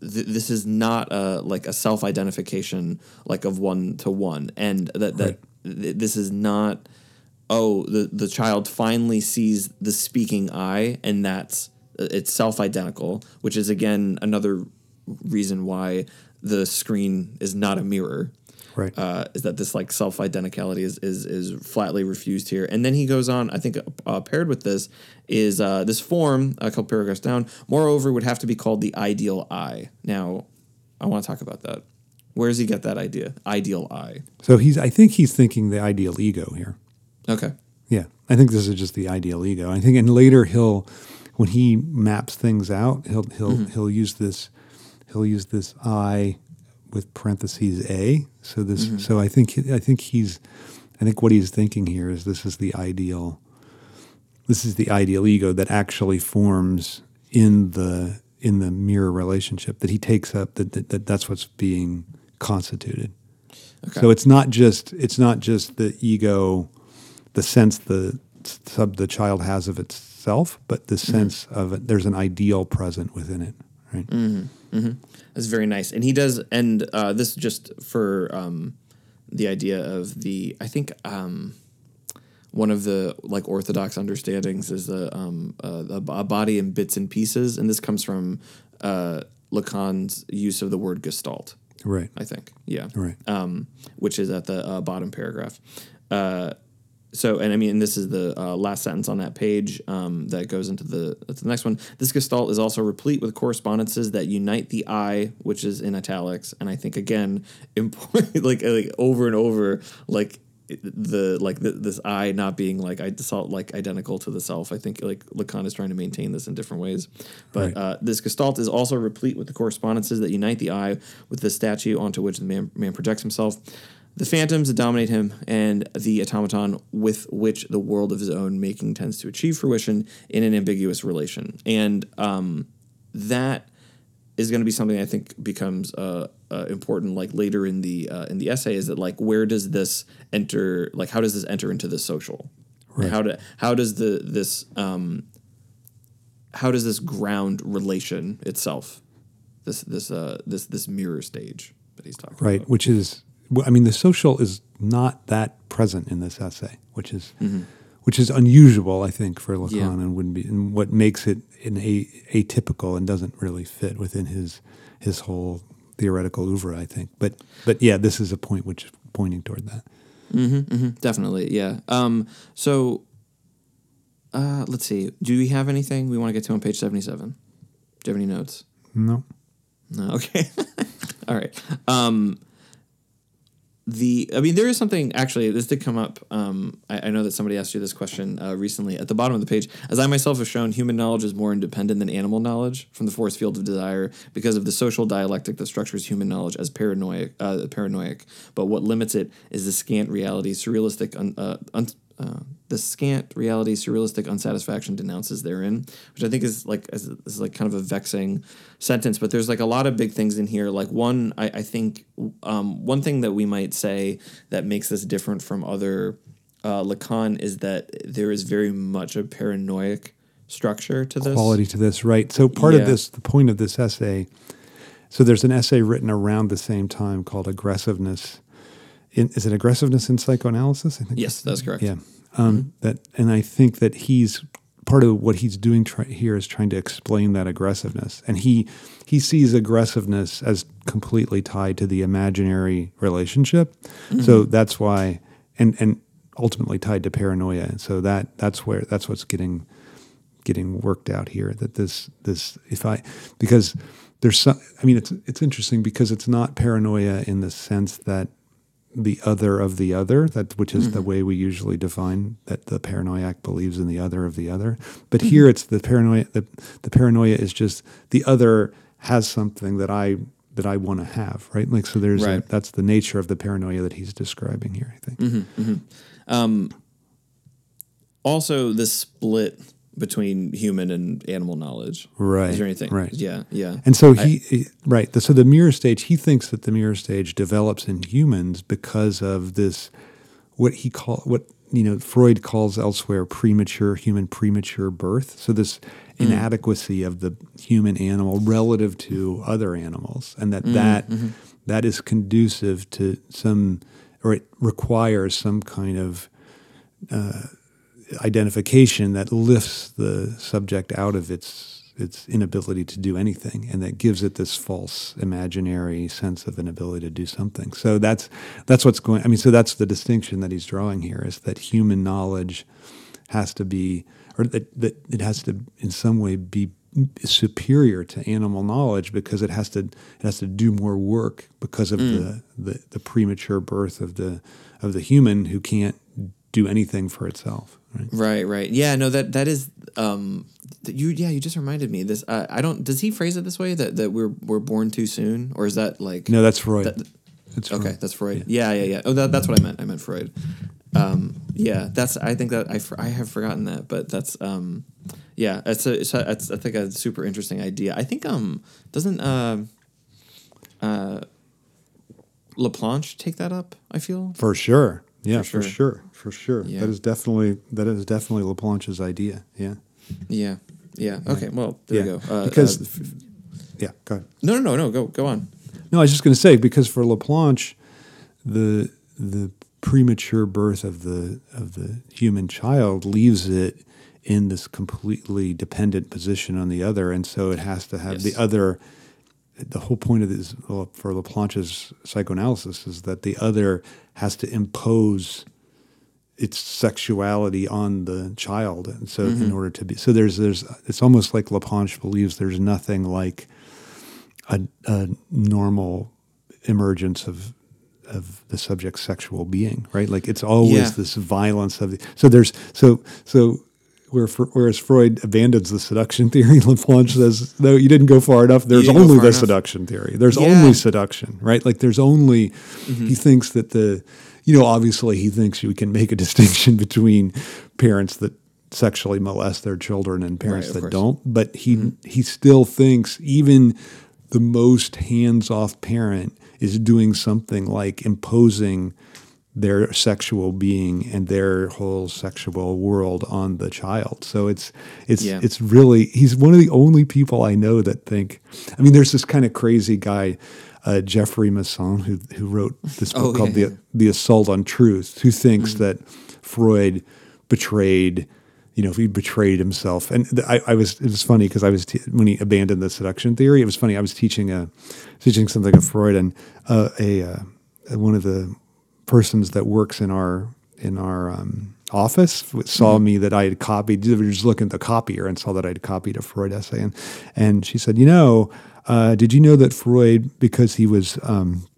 th- this is not a like a self identification like of one to one, and that that th- this is not oh the the child finally sees the speaking eye, and that's it's self identical, which is again another reason why the screen is not a mirror right. uh, is that this like self identicality is, is is flatly refused here. And then he goes on. I think uh, paired with this is uh, this form a couple paragraphs down. Moreover, would have to be called the ideal I. Now, I want to talk about that. Where does he get that idea? Ideal I. so he's I think he's thinking the ideal ego here. Okay. Yeah, I think this is just the ideal ego. I think, and later he'll, when he maps things out, he'll he'll mm-hmm. he'll use this, he'll use this I with parentheses a. So this, mm-hmm. so I think I think he's, I think what he's thinking here is this is the ideal. This is the ideal ego that actually forms in the in the mirror relationship that he takes up. That that, that that's what's being constituted. Okay. So it's not just it's not just the ego, the sense the sub the child has of itself, but the sense of it. There's an ideal present within it, right? That's very nice. And he does, and uh, this just for um, the idea of the, I think um, one of the like orthodox understandings is the um, uh, a, a body in bits and pieces, and this comes from uh, Lacan's use of the word gestalt. Right, I think, yeah, right. um, which is at the uh, bottom paragraph. Uh, so, and I mean, this is the uh, last sentence on that page um, that goes into the, the next one. This gestalt is also replete with correspondences that unite the I, which is in italics, and I think again, important, like like over and over, like the like the, this I not being like I like identical to the self. I think like Lacan is trying to maintain this in different ways, but Right. uh, this gestalt is also replete with the correspondences that unite the I with the statue onto which the man, man projects himself, the phantoms that dominate him, and the automaton with which the world of his own making tends to achieve fruition in an ambiguous relation. And um, that is going to be something I think becomes uh, uh, important like later in the uh, in the essay is that like where does this enter like how does this enter into the social Right. how do how does the this um, how does this ground relation itself this this uh this this mirror stage that he's talking right, about which is, I mean, the social is not that present in this essay, which is, which is unusual, I think, for Lacan, Mm-hmm. Yeah. and wouldn't be, and what makes it an a, atypical and doesn't really fit within his his whole theoretical oeuvre, I think. But but yeah, this is a point which is pointing toward that. definitely yeah um so uh let's see do we have anything we want to get to on page 77 do you have any notes No, No, okay. All right. Um, the I mean, there is something actually. This did come up. Um, I, I know that somebody asked you this question uh, recently. At the bottom of the page, as I myself have shown, human knowledge is more independent than animal knowledge from the force field of desire because of the social dialectic that structures human knowledge as paranoid. Uh, paranoid, but what limits it is the scant reality, surrealistic, un, uh, un, uh, the scant reality, surrealistic unsatisfaction denounces therein, which I think is like is, is like kind of a vexing sentence. But there's like a lot of big things in here. Like one, I, I think um, one thing that we might say that makes this different from other uh, Lacan is that there is very much a paranoid structure to this quality to this, right? So part Yeah. of this, the point of this essay. So there's an essay written around the same time called "Aggressiveness." In, is it aggressiveness in psychoanalysis? I think Yes, that's correct. Yeah. Um, That, and I think that he's part of what he's doing try, here is trying to explain that aggressiveness, and he he sees aggressiveness as completely tied to the imaginary relationship. So that's why, and and ultimately tied to paranoia. And so that that's where that's what's getting getting worked out here. That this this if I because there's some. I mean, it's it's interesting because it's not paranoia in the sense that the other of the other, that which is the mm-hmm. way we usually define that the paranoiac believes in the other of the other. But mm-hmm. here it's the paranoia the, the paranoia is just the other has something that I that I want to have, right? Like so there's a, that's the nature of the paranoia that he's describing here, I think. Mm-hmm, um, also, the split between human and animal knowledge. Right, Is there anything? right. Yeah. Yeah. And so he, he- right. the- So the mirror stage, he thinks that the mirror stage develops in humans because of this, what he call what you know Freud calls elsewhere premature human premature birth. So this hmm. inadequacy of the human animal relative to other animals, and that hmm, that hmm. that is conducive to some, or it requires some kind of uh, identification that lifts the subject out of its its inability to do anything and that gives it this false imaginary sense of an ability to do something. So that's that's what's going i mean so that's the distinction that he's drawing here is that human knowledge has to be or that, that it has to in some way be superior to animal knowledge because it has to it has to do more work because of the, mm. the the premature birth of the of the human who can't do anything for itself right Right, right. Yeah, no, that that is um th- you yeah, you just reminded me this uh, I don't does he phrase it this way that that we're we're born too soon or is that like no that's freud That- that's Okay, Freud. that's Freud. Yeah, yeah, yeah. Oh, that, that's what I meant. I meant Freud. Um, yeah, that's. I think that I, I have forgotten that, but that's. Um, yeah, it's a. It's, a, it's I think a super interesting idea. I think um doesn't uh, uh, Laplanche take that up? I feel. for sure yeah For for sure. sure for sure, Yeah. that is definitely that is definitely laplanche's idea yeah Yeah, yeah. Okay, well there yeah you go. Uh, because uh, f- yeah go ahead no, no, no, no. Go, go on. No, I was just going to say because for Laplanche, the the premature birth of the of the human child leaves it in this completely dependent position on the other, and so it has to have Yes. the other. The whole point of this for Laplanche's psychoanalysis is that the other has to impose its sexuality on the child, and so in mm-hmm. order to be so there's there's it's almost like Laplanche believes there's nothing like a, a normal emergence of of the subject's sexual being, right? Like it's always Yeah. this violence of the, so there's so so where whereas Freud abandons the seduction theory, Laplanche says no, you didn't go far enough. There's only the enough. seduction theory. There's Yeah. only seduction, right? Like there's only Mm-hmm. he thinks that the you know obviously he thinks you can make a distinction between parents that sexually molest their children and parents of that course. don't but he he still thinks even the most hands-off parent is doing something like imposing their sexual being and their whole sexual world on the child. So it's it's Yeah. it's really he's one of the only people I know that think. I mean, there's this kind of crazy guy, uh, Jeffrey Masson, who who wrote this book Oh, called yeah, the the Assault on Truth, who thinks that Freud betrayed. You know, he betrayed himself, and I, I was. It was funny because I was te- when he abandoned the seduction theory. It was funny. I was teaching a teaching something of Freud, and uh, a uh, one of the persons that works in our in our um, office saw me that I had copied. They were just looking at the copier and saw that I had copied a Freud essay, and and she said, you know, uh, did you know that Freud, because he was um,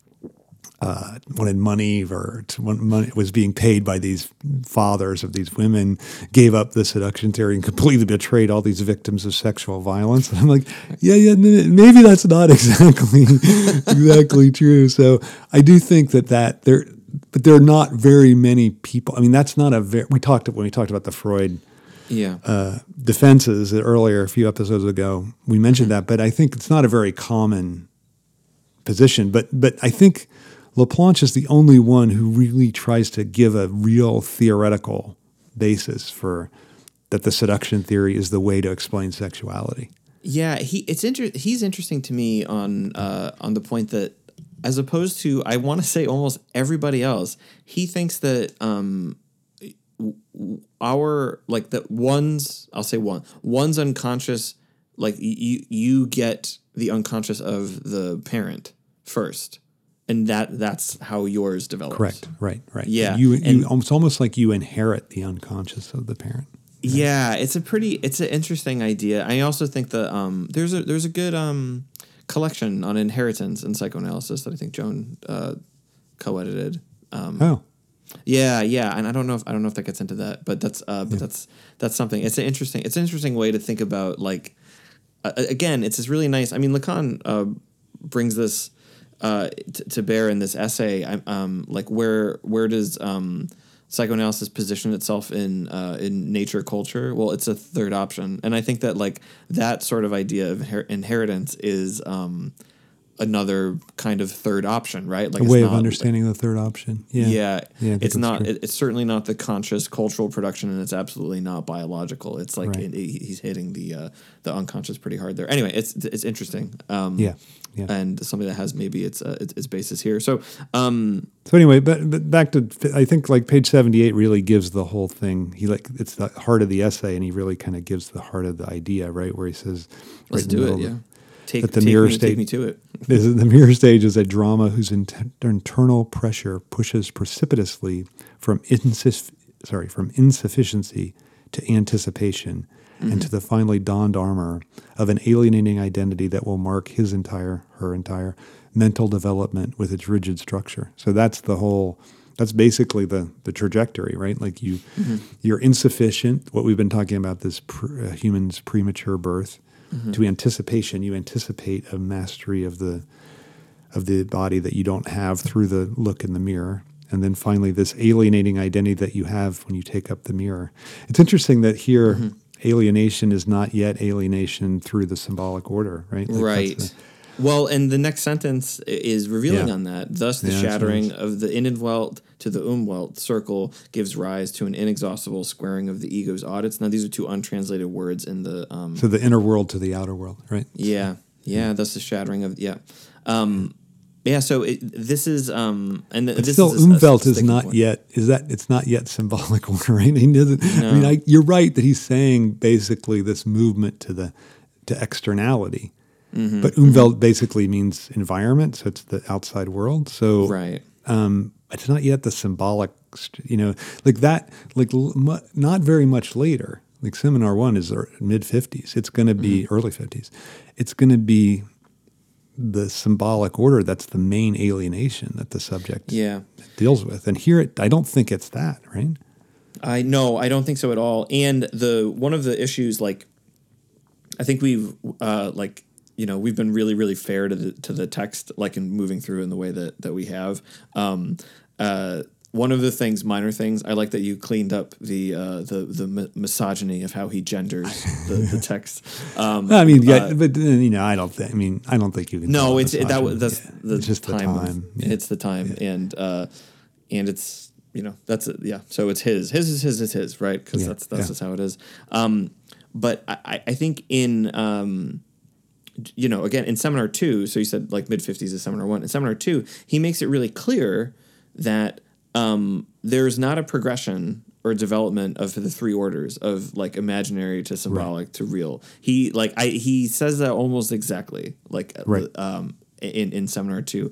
uh, wanted money or want money was being paid by these fathers of these women, gave up the seduction theory and completely betrayed all these victims of sexual violence. And I'm like, yeah, yeah, maybe that's not exactly exactly true. So I do think that that there, but there are not very many people. I mean, that's not a very. We talked when we talked about the Freud Yeah. uh, defenses earlier a few episodes ago. We mentioned that, but I think it's not a very common position. But but I think Laplanche is the only one who really tries to give a real theoretical basis for that the seduction theory is the way to explain sexuality. Yeah, he it's inter- he's interesting to me on uh, on the point that as opposed to I want to say almost everybody else, he thinks that um, our like that one's I'll say one one's unconscious like you you get the unconscious of the parent first, and that that's how yours develops. Correct. Right. Right. Yeah, You, and- you it's almost like you inherit the unconscious of the parent. Yeah, it's a pretty it's an interesting idea. I also think that um there's a there's a good um collection on inheritance and psychoanalysis that I think Joan uh, co-edited. Um, Oh. yeah, yeah, and I don't know if I don't know if that gets into that, but that's uh, but that's that's something. It's an interesting it's an interesting way to think about like uh, again. It's this really nice. I mean, Lacan uh, brings this uh, t- to bear in this essay. I'm, Um, like where where does um, psychoanalysis position itself in uh, in nature culture? Well, it's a third option, and I think that like that sort of idea of inher- inheritance is. Um, another kind of third option right like A way of understanding the third option. Yeah. yeah, Yeah, it's not. It, it's certainly not the conscious cultural production, and it's absolutely not biological. It's like Right. it, he- he's hitting the uh, the unconscious pretty hard there. Anyway, it's it's interesting. Um, Yeah. Yeah. and something that has maybe its uh, its, its basis here. So, um, So anyway, but, but back to I think like page seventy eight really gives the whole thing. He like it's the heart of the essay, and he really kind of gives the heart of the idea, right? Where he says, let's right do it. Yeah, of take, But the take mirror me, state- take me to it. This is, the mirror stage is a drama whose int- internal pressure pushes precipitously from insuf- sorry from insufficiency to anticipation and to the finally donned armor of an alienating identity that will mark his entire her entire mental development with its rigid structure. So that's the whole. That's basically the the trajectory, right? Like you, you're insufficient. What we've been talking about this pr- uh, human's premature birth Mm-hmm. to anticipation. You anticipate a mastery of the of the body that you don't have through the look in the mirror. And then finally, this alienating identity that you have when you take up the mirror. It's interesting that here, mm-hmm. alienation is not yet alienation through the symbolic order, right? Like right. Well, and the next sentence is revealing Yeah. on that. Thus, the Yeah, shattering nice. of the Innenwelt to the Umwelt circle gives rise to an inexhaustible squaring of the ego's audits. Now, these are two untranslated words in the um, so the inner world to the outer world, right? Yeah, yeah. That's the shattering of yeah, um, yeah. So it, this is um, and th- this still, is Umwelt is not point. yet. Is that it's not yet symbolic right? He doesn't. I mean, I, you're right that he's saying basically this movement to the to externality, Mm-hmm, but Umwelt basically means environment, so it's the outside world. So Right. um, it's not yet the symbolic, you know, like that, like l- not very much later. Like seminar one is mid fifties. It's going to be Mm-hmm. early fifties. It's going to be the symbolic order that's the main alienation that the subject Yeah. deals with. And here, it, I don't think it's that, right? I no, I don't think so at all. And the one of the issues, like, I think we've uh, like you know we've been really really fair to the to the text, like in moving through in the way that that we have. Um, uh, one of the things, minor things, I like that you cleaned up the uh, the the mi- misogyny of how he genders the, the text. Um, I mean, yeah, but uh, you know, I don't think. I mean, I don't think you can. no, it's it, that was that's Yeah. the It's just time. the time. Yeah. It's the time, and uh, and it's you know that's it. Yeah, so it's his. His is his is his, right? Because Yeah, that's that's yeah. just how it is. Um, but I, I- I think in um, you know again in seminar two, so you said like mid fifties is seminar one. In seminar two, he makes it really clear that um, there's not a progression or development of the three orders of like imaginary to symbolic to real. He like I he says that almost exactly like Right. um, in in seminar two.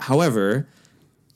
However,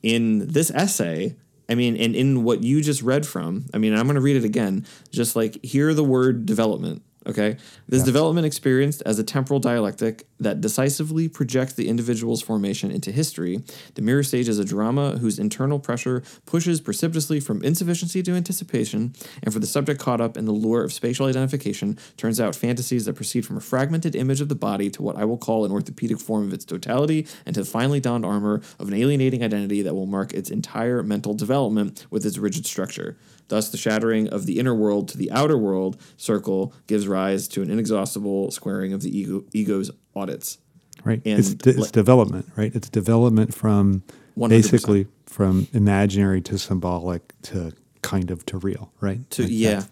in this essay, I mean, and in what you just read from, I mean, I'm going to read it again. Just like hear the word development. Okay, this development experienced as a temporal dialectic that decisively projects the individual's formation into history, the mirror stage is a drama whose internal pressure pushes precipitously from insufficiency to anticipation, and for the subject caught up in the lure of spatial identification, turns out fantasies that proceed from a fragmented image of the body to what I will call an orthopedic form of its totality, and to the finely donned armor of an alienating identity that will mark its entire mental development with its rigid structure. Thus, the shattering of the inner world to the outer world circle gives rise to an inexhaustible squaring of the ego, ego's audits. Right. And it's, de- it's development, right? It's development from 100%. basically from imaginary to symbolic to kind of to real, right? To Like yeah.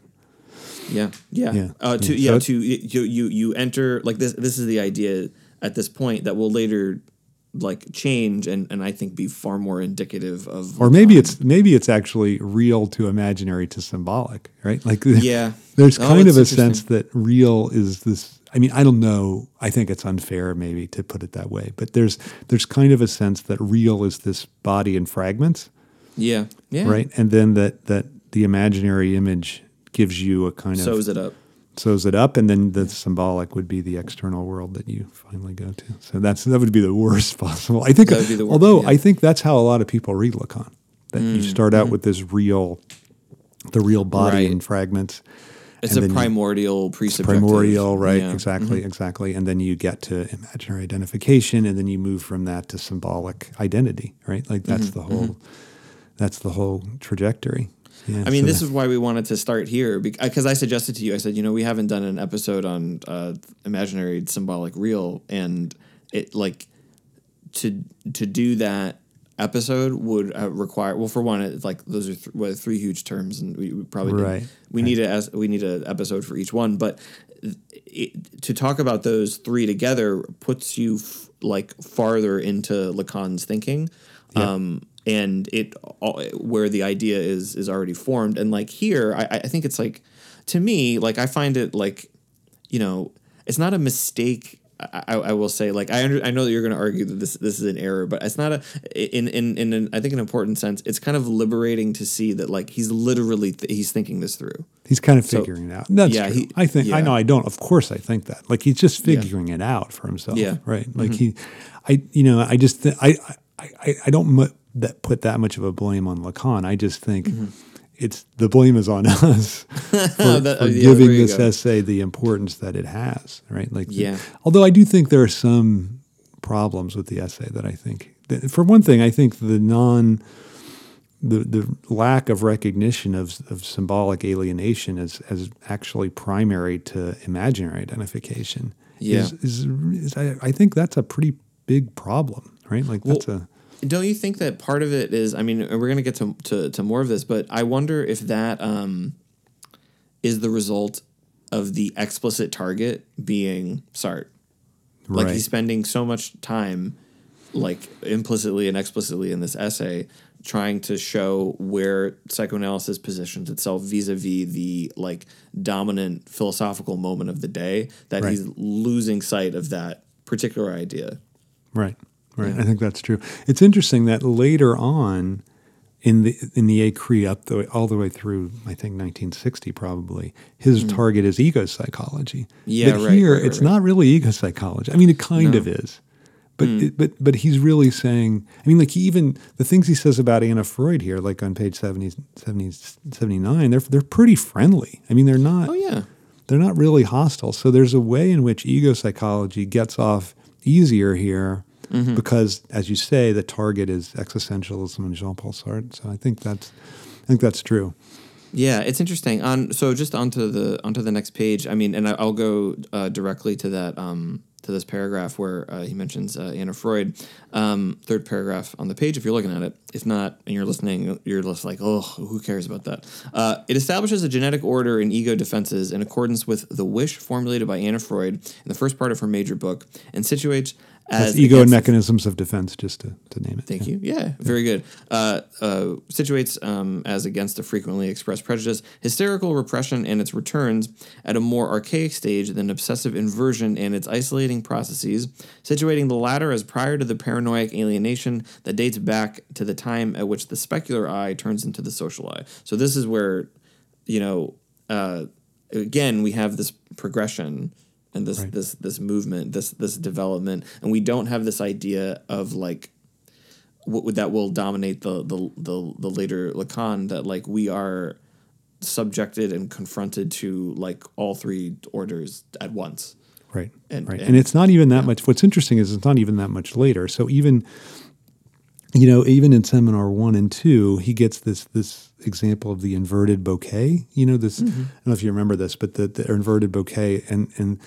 Yeah, yeah, Yeah. Uh, to Yeah. yeah, to you, you you enter like this. This is the idea at this point that will later like change and and I think be far more indicative of Or maybe um, it's maybe it's actually real to imaginary to symbolic, right? Like Yeah. there's Oh, kind of a sense that real is this I mean, I don't know. I think it's unfair maybe to put it that way, but there's there's kind of a sense that real is this body in fragments, yeah yeah right? And then that that the imaginary image gives you a kind of sews it up. Sews it up, and then the symbolic would be the external world that you finally go to. So that's that would be the worst possible. I think, That would be the worst, although yeah. I think that's how a lot of people read Lacan. That you mm, start out mm. with this real, the real body Right. in fragments. It's a primordial pre-subjective. primordial, right? Yeah. Exactly, mm-hmm. exactly. And then you get to imaginary identification, and then you move from that to symbolic identity, right? Like that's Mm-hmm, the mm-hmm. whole, that's the whole trajectory. Yeah, I mean, so this is why we wanted to start here because I suggested to you. I said, you know, we haven't done an episode on uh, imaginary, symbolic, real, and it like to to do that episode would uh, require. Well, for one, it's like those are th- what, three huge terms, and we, we probably didn't- Right, We need a as we need an episode for each one, but it, to talk about those three together puts you f- like farther into Lacan's thinking. Um, and it all, where the idea is is already formed and like here I, I think it's like to me like I find it like you know it's not a mistake I, I will say like I under, I know that you're going to argue that this this is an error but it's not a in in in an, I think an important sense it's kind of liberating to see that like he's literally th- he's thinking this through He's kind of figuring it out. That's yeah, true. he- I think I know I don't. Of course, I think that. Like he's just figuring it out for himself. Yeah. Mm-hmm. Right. Like he, I you know I just th- I, I I I don't mu- that put that much of a blame on Lacan. I just think. It's the blame is on us for, Mm-hmm. That- for yeah, giving this go. essay the importance that it has, right? Like, Yeah. Although I do think there are some problems with the essay that I think, that, for one thing, I think the non, the the lack of recognition of of symbolic alienation as as actually primary to imaginary identification Yeah. is, is, is I, I think that's a pretty big problem, right? Like that's a Don't you think that part of it is? I mean, we're going to get to, to to more of this, but I wonder if that um, is the result of the explicit target being Sartre. Like Right. he's spending so much time, like implicitly and explicitly in this essay, trying to show where psychoanalysis positions itself vis-a-vis the like dominant philosophical moment of the day. That Right. he's losing sight of that particular idea. Right. Right. Yeah. I think that's true. It's interesting that later on in the in the Écrits up the way, all the way through I think 1960 probably his target is ego psychology. Mm. Yeah, but right, here right, it's not really ego psychology. I mean it kind No. of is. But Mm. it, but but he's really saying I mean like he even the things he says about Anna Freud here like on page 70, 70 79 they're they're pretty friendly. I mean they're not Oh yeah. they're not really hostile. So there's a way in which ego psychology gets off easier here Mm-hmm. because, as you say, the target is existentialism and Jean-Paul Sartre. So I think that's I think that's true. Yeah, it's interesting. On so just onto the onto the next page. I mean, and I, I'll go uh, directly to that um, to this paragraph where uh, he mentions uh, Anna Freud. Um, third paragraph on the page. If you're looking at it, if not, and you're listening, you're just like, oh, who cares about that? Uh, it establishes a genetic order in ego defenses in accordance with the wish formulated by Anna Freud in the first part of her major book, and situates as ego and mechanisms of defense, just to, to name it. Thank you. Yeah, very good. Uh, uh, situates um, as against the frequently expressed prejudice, hysterical repression and its returns at a more archaic stage than obsessive inversion and its isolating processes, situating the latter as prior to the paranoid alienation that dates back to the time at which the specular eye turns into the social eye. So this is where, you know, uh, again we have this progression and this Right. this this movement, this this development, and we don't have this idea of like what would that will dominate the the the, the later Lacan that like we are subjected and confronted to like all three orders at once. Right. And- right. And, and- it's not even that much. What's interesting is it's not even that much later. So even, you know, even in seminar one and two, he gets this this example of the inverted bouquet. You know, this. Mm-hmm. I don't know if you remember this, but the, the inverted bouquet, and and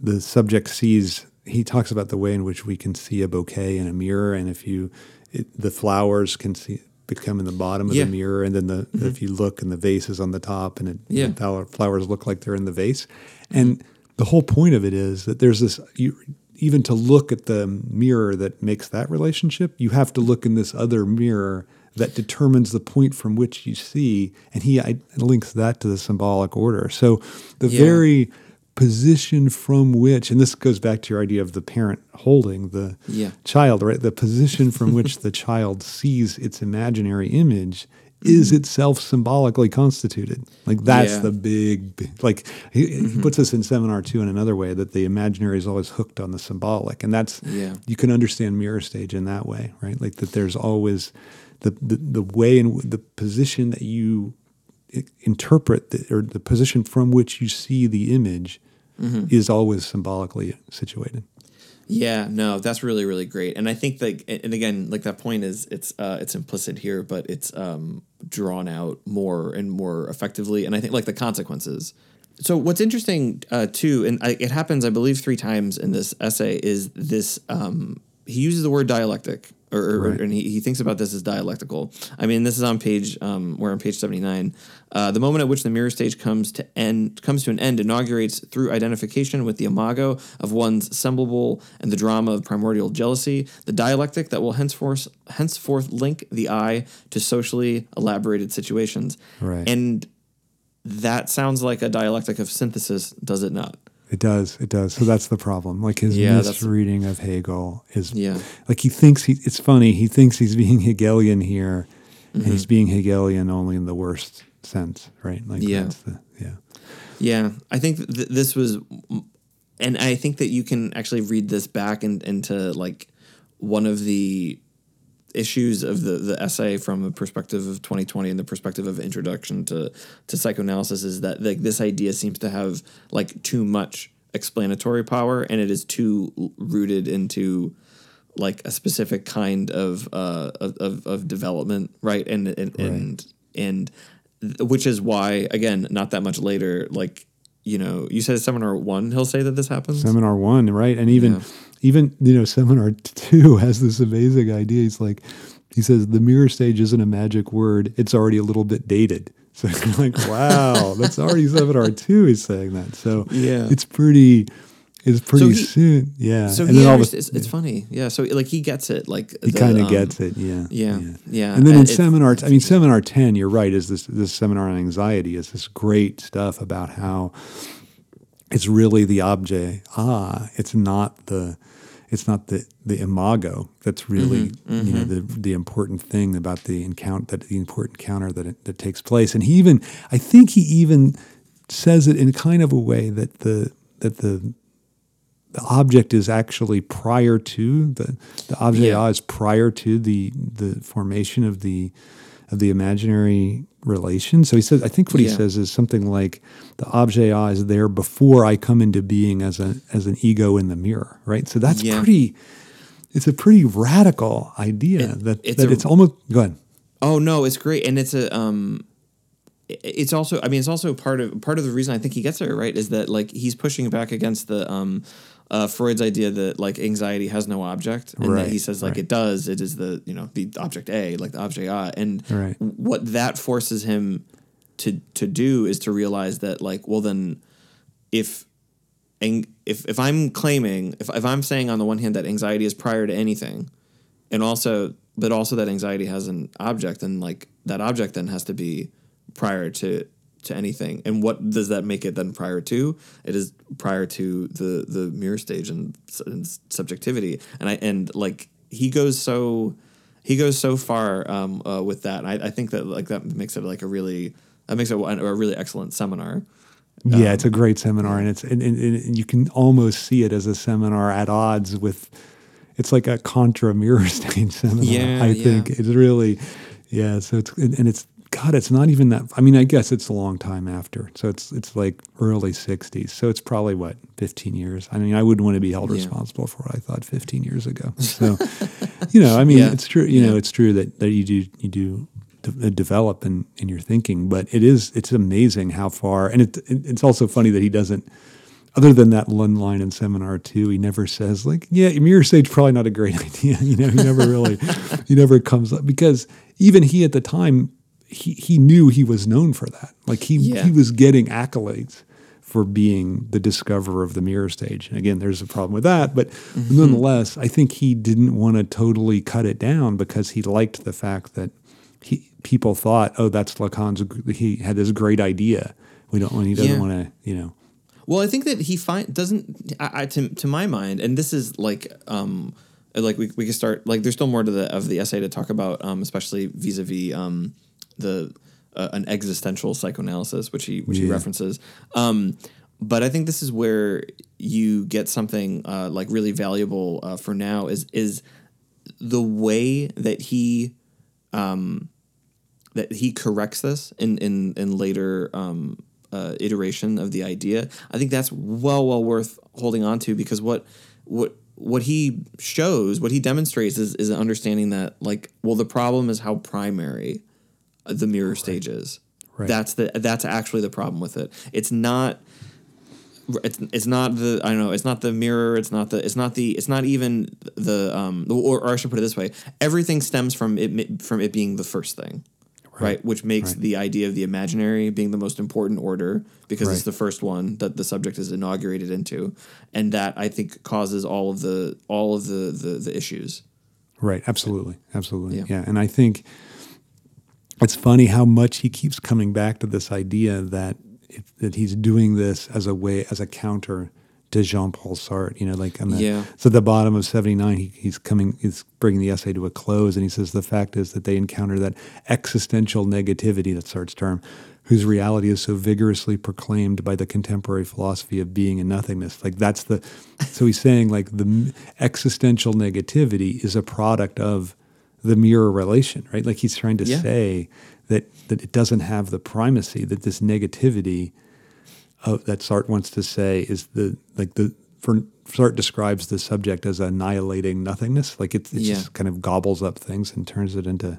the subject sees. He talks about the way in which we can see a bouquet in a mirror, and if you, it, the flowers can see become in the bottom of Yeah. the mirror, and then the if mm-hmm. you look and the vase is on the top, and it, Yeah. the flowers look like they're in the vase, and the whole point of it is that there's this you, even to look at the mirror that makes that relationship you have to look in this other mirror that determines the point from which you see and he I, links that to the symbolic order so the Yeah. very position from which and this goes back to your idea of the parent holding the Yeah. child right the position from which the child sees its imaginary image is mm-hmm. itself symbolically constituted like that's Yeah. the big, like he, he mm-hmm. puts us in seminar two in another way that the imaginary is always hooked on the symbolic and that's Yeah. you can understand mirror stage in that way right like that there's always the the, the way and the position that you interpret the, or the position from which you see the image is always symbolically situated. Yeah, no, that's really really great, and I think like, and again, like that point is it's uh, it's implicit here, but it's um, drawn out more and more effectively, and I think like the consequences. So what's interesting uh, too, and I, it happens, I believe, three times in this essay, is this um, he uses the word dialectic, or, or Right. and he, he thinks about this as dialectical. I mean, this is on page um, we're on page seventy nine. Uh, the moment at which the mirror stage comes to end comes to an end inaugurates through identification with the imago of one's semblable and the drama of primordial jealousy, the dialectic that will henceforth henceforth link the eye to socially elaborated situations. Right. And that sounds like a dialectic of synthesis, does it not? It does it does so that's the problem like his Yeah, misreading of hegel is Yeah. like he thinks he it's funny he thinks he's being hegelian here and Mm-hmm. he's being hegelian only in the worst sense right like Yeah. the, yeah Yeah, I think th- this was, and I think that you can actually read this back in, into like one of the issues of the, the essay from a perspective of 2020 and the perspective of introduction to, to psychoanalysis is that like this idea seems to have like too much explanatory power and it is too rooted into like a specific kind of uh of, of, of development right? And and and, and th- which is why again not that much later like you know you said seminar one he'll say that this happens? Seminar one right? And even Yeah. Even you know seminar two has this amazing idea. He's like he says the mirror stage isn't a magic word. It's already a little bit dated. So you're like wow that's already seminar two he's saying that. So Yeah. it's pretty it's pretty he- soon. Yeah. So And he then all understands, it's, it's funny. Yeah. So like he gets it like he kind of um, gets it yeah. yeah yeah. and then in it- seminar i mean seminar 10 you're right is this this seminar on anxiety is this great stuff about how it's really the object ah it's not the it's not the the imago that's really Mm-hmm, you know the the important thing about the encounter that the important encounter that it, that takes place. And he even i think he even says it in kind of a way that the that the the object is actually prior to the the object Yeah. A is prior to the the formation of the of the imaginary relation. So he says, I think what he Yeah. says is something like the object A is there before I come into being as a as an ego in the mirror, right? So that's Yeah. pretty. It's a pretty radical idea that it's that a- it's almost go ahead. Oh no, it's great, and it's a um, it's also I mean it's also part of part of the reason I think he gets there right is that like he's pushing back against the um, uh, Freud's idea that like anxiety has no object, and Right, that he says like right. it does. It is the you know the object A, like the object A, and Right. what that forces him to to do is to realize that like well then if and if if I'm claiming if if I'm saying on the one hand that anxiety is prior to anything, and also but also that anxiety has an object, and like that object then has to be prior to to anything. And what does that make it then prior to? It is prior to the the mirror stage and, and subjectivity. And I and like he goes so he goes so far um, uh, with that. And I, I think that like that makes it like a really that makes it a, a really excellent seminar. Yeah, it's a great seminar, and it's and, and, and you can almost see it as a seminar at odds with. It's like a contra mirror stage seminar. Yeah, I yeah. think it's really, yeah. So it's and and it's God. It's not even that. I mean, I guess it's a long time after. So it's it's like early '60s. So it's probably what 15 years. I mean, I wouldn't want to be held Yeah. responsible for what I thought 15 years ago. So, you know, I mean, Yeah. it's true. You know, it's true that that you do you do de- uh, develop in, in your thinking. But it is it's amazing how far, and it, it- it's also funny that he doesn't. Other than that one line in seminar two, he never says like, "Yeah, mirror stage probably not a great idea." You know, he never really, he never comes up because even he at the time, he he knew he was known for that. Like he Yeah. he was getting accolades for being the discoverer of the mirror stage. And again, there's a problem with that, but Mm-hmm. nonetheless, I think he didn't want to totally cut it down because he liked the fact that he people thought, oh, that's Lacan's. He had this great idea. We don't. He doesn't Yeah. want to. You know. Well, I think that he find doesn't I, I to to my mind, and this is like um like we we can start like there's still more to the of the essay to talk about, um especially vis a vis um the uh, an existential psychoanalysis which he which he references. Um, but I think this is where you get something uh, like really valuable uh, for now is is the way that he that he corrects this in in in later um, uh, iteration of the idea. I think that's well well worth holding on to because what what what he shows, what he demonstrates is is an understanding that like well the problem is how primary the mirror stage is. Right. That's the that's actually the problem with it. It's not it's, it's not the I don't know it's not the mirror it's not the it's not the it's not even the um or, or I should put it this way everything stems from it from it being the first thing right, which makes Right. the idea of the imaginary being the most important order because it's the first one that the subject is inaugurated into and that I think causes all of the all of the the, the issues Right. Absolutely. Absolutely. Yeah. Yeah. And I think it's funny how much he keeps coming back to this idea that it, that he's doing this as a way as a counter to Jean Paul Sartre. You know, like on the Yeah. so at the bottom of seventy nine, he, he's coming, he's bringing the essay to a close, and he says the fact is that they encounter that existential negativity, that's Sartre's term. Whose reality is so vigorously proclaimed by the contemporary philosophy of being and nothingness. Like that's the, so he's saying like the existential negativity is a product of the mirror relation, right? Like he's trying to Yeah. say that that it doesn't have the primacy that this negativity uh, that Sartre wants to say is the like the for Sartre describes the subject as annihilating nothingness, like it, it Yeah. just kind of gobbles up things and turns it into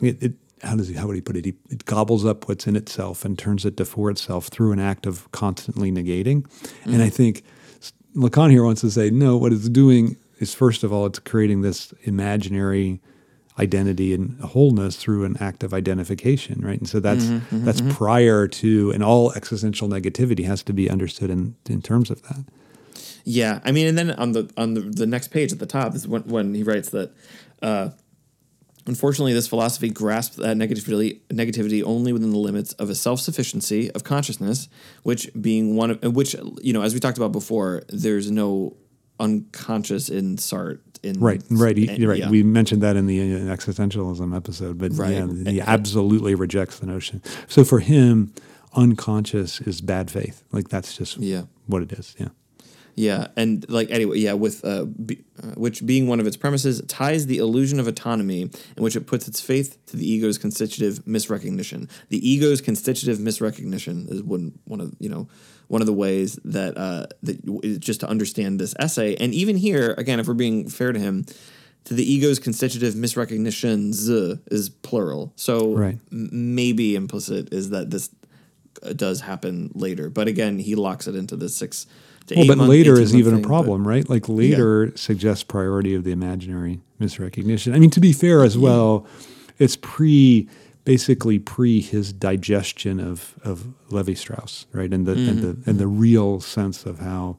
it, it, how does he how would he put it? He, it gobbles up what's in itself and turns it to for itself through an act of constantly negating. And I think Lacan here wants to say no. What it's doing is first of all, it's creating this imaginary identity and wholeness through an act of identification, right? And so that's mm-hmm, mm-hmm, that's mm-hmm. prior to, and all existential negativity has to be understood in in terms of that. Yeah, I mean, and then on the on the, the next page at the top is when, when he writes that. Uh, Unfortunately, this philosophy grasps that negativity, negativity only within the limits of a self-sufficiency of consciousness, which being one of which you know, as we talked about before, there's no unconscious in Sartre. In Right, right, he, right. yeah. We mentioned that in the uh, existentialism episode, but Right. yeah, he absolutely rejects the notion. So for him, unconscious is bad faith. Like that's just Yeah. what it is. Yeah. Yeah, and like anyway, yeah, with uh, be, uh, which being one of its premises ties the illusion of autonomy, in which it puts its faith to the ego's constitutive misrecognition. The ego's constitutive misrecognition is one one of you know one of the ways that uh, that is just to understand this essay, and even here again, if we're being fair to him. To the ego's constitutive misrecognitions is plural, so Right. m- maybe implicit is that this uh, does happen later. But again, he locks it into the six to Well, but month- later is even a thing, but- problem, right? Like later suggests priority of the imaginary misrecognition. I mean, to be fair as well, it's pre basically pre his digestion of of Lévi-Strauss, right? And the and the Mm-hmm. and the real sense of how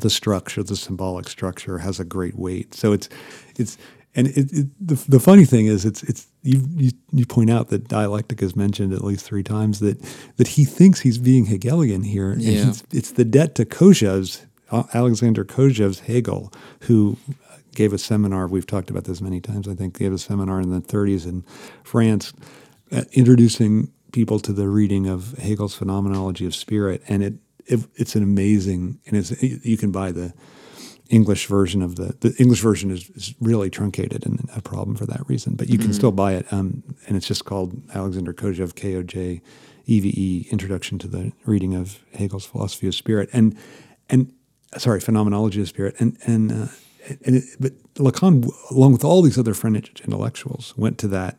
the structure, the symbolic structure, has a great weight. So it's it's and it, it, the the funny thing is it's it's you, you you point out that dialectic is mentioned at least three times that that he thinks he's being Hegelian here, and Yeah. he's, it's the debt to Kojève's uh, Alexander Kojève's Hegel, who gave a seminar. We've talked about this many times. I think gave a seminar in the 30s in France, uh, introducing people to the reading of Hegel's Phenomenology of Spirit, and it, it it's an amazing and it's you can buy the English version of the the English version is, is really truncated and a problem for that reason, but you can still buy it, um, and it's just called Alexander Kojève K O J E V E Introduction to the Reading of Hegel's Philosophy of Spirit, and and sorry Phenomenology of Spirit, and and uh, and it, but Lacan, along with all these other French intellectuals, went to that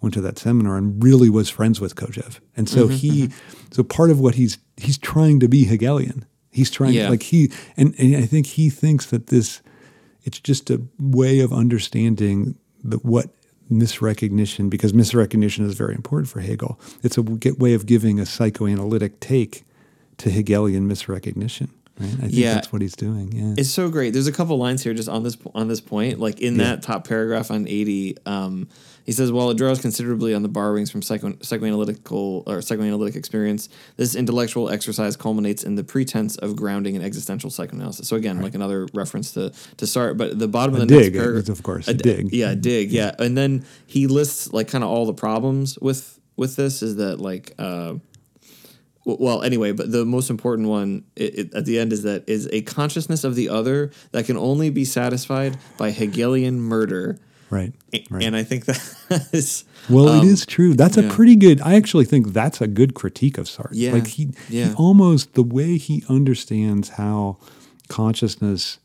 went to that seminar and really was friends with Kojève. And so mm-hmm, he, mm-hmm. so part of what he's he's trying to be Hegelian. He's trying Yeah. like he and, and I think he thinks that this it's just a way of understanding the what misrecognition because misrecognition is very important for Hegel. It's a way of giving a psychoanalytic take to Hegelian misrecognition. Right? I think Yeah. that's what he's doing. Yeah. It's so great. There's a couple lines here just on this on this point. Like in that top paragraph on 80, um, he says, "While it draws considerably on the borrowings from psycho, psychoanalytical or psychoanalytic experience, this intellectual exercise culminates in the pretense of grounding in existential psychoanalysis." So again, like another reference to to Sartre. But the bottom of the dig, next paragraph, of course, a dig. yeah, dig, yeah. And then he lists like kind of all the problems with with this is that like. Uh, well anyway but the most important one it, it, at the end is that is a consciousness of the other that can only be satisfied by hegelian murder right. Right. and i think that is Well, it um, is true. That's a pretty good. I actually think that's a good critique of Sartre. Yeah, like he, yeah. he almost the way he understands how consciousness,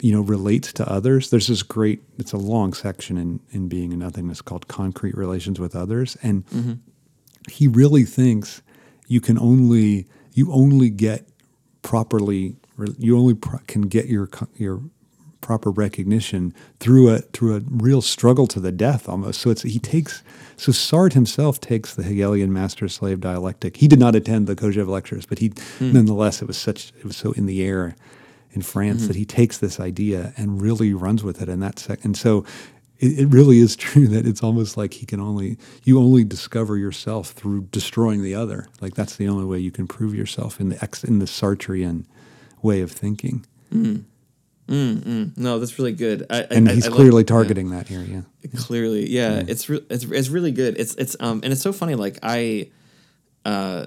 you know, relates to others. There's this great. It's a long section in in Being and Nothingness called "Concrete Relations with Others," and Mm-hmm. he really thinks you can only you only get properly you only pro- can get your your proper recognition through a through a real struggle to the death almost. So it's he takes so Sartre himself takes the Hegelian master slave dialectic. He did not attend the Kojève lectures but he hmm. nonetheless it was such it was so in the air in France hmm. that he takes this idea and really runs with it in that sec and so it, it really is true that it's almost like he can only you only discover yourself through destroying the other. Like that's the only way you can prove yourself in the ex in the Sartrean way of thinking. No that's really good. I, I- and I- he's I clearly yeah. targeting that here yeah. Clearly yeah, it's, re- it's it's really good. It's it's um and it's so funny like i uh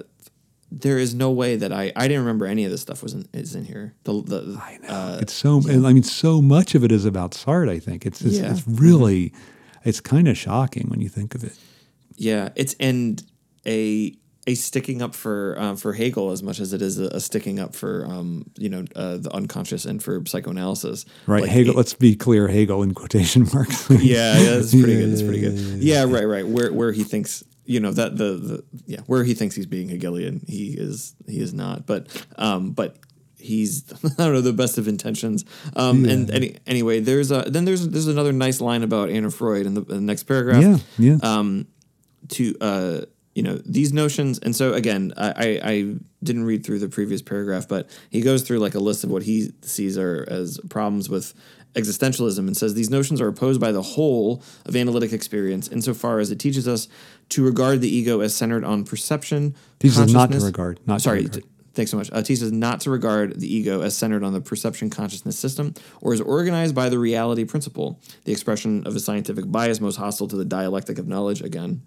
there is no way that i i didn't remember any of this stuff was in is in here the, the I know. uh, it's so and I mean so much of it is about Sartre I think it's it's, Yeah. it's really it's kind of shocking when you think of it Yeah, it's and a a sticking up for um, for Hegel as much as it is a, a sticking up for um, you know uh, the unconscious and for psychoanalysis. right Like, Hegel it- let's be clear Hegel in quotation marks yeah, yeah, that's pretty Yeah, good. That's yeah, pretty yeah, good. yeah, Yeah, right, right. Where where he thinks you know that the the yeah where he thinks he's being Hegelian, he is he is not. But um, but he's I don't know the best of intentions. Um, and any, anyway, there's a then there's there's another nice line about Anna Freud in the, in the next paragraph. yeah yeah um, to uh, you know these notions. And so again, I, I, I didn't read through the previous paragraph, but he goes through like a list of what he sees are as problems with existentialism and says these notions are opposed by the whole of analytic experience insofar as it teaches us to regard the ego as centered on perception Teaches not to regard, not to sorry regard. T- Thanks so much. Uh, teaches us not to regard the ego as centered on the perception consciousness system or as organized by the reality principle, the expression of a scientific bias most hostile to the dialectic of knowledge, again,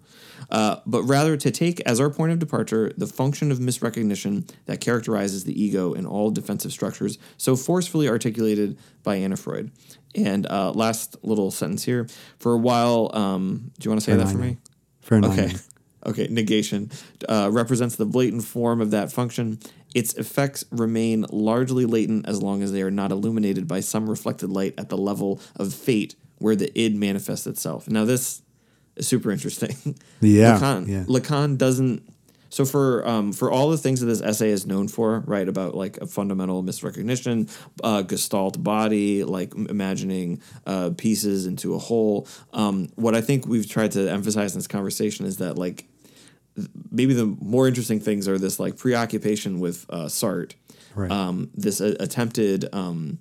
uh, but rather to take as our point of departure the function of misrecognition that characterizes the ego in all defensive structures so forcefully articulated by Anna Freud. And uh, last little sentence here. For a while, um, do you want to say that for me? Enough. Okay. Okay. Negation uh, represents the blatant form of that function. Its effects remain largely latent as long as they are not illuminated by some reflected light at the level of fate where the id manifests itself. Now, this is super interesting. Yeah, Lacan, yeah. Lacan doesn't. So for um, for all the things that this essay is known for, right, about like a fundamental misrecognition, uh, gestalt body, like imagining uh, pieces into a whole. Um, what I think we've tried to emphasize in this conversation is that like maybe the more interesting things are this like preoccupation with uh, Sartre, Right. um, this uh, attempted um,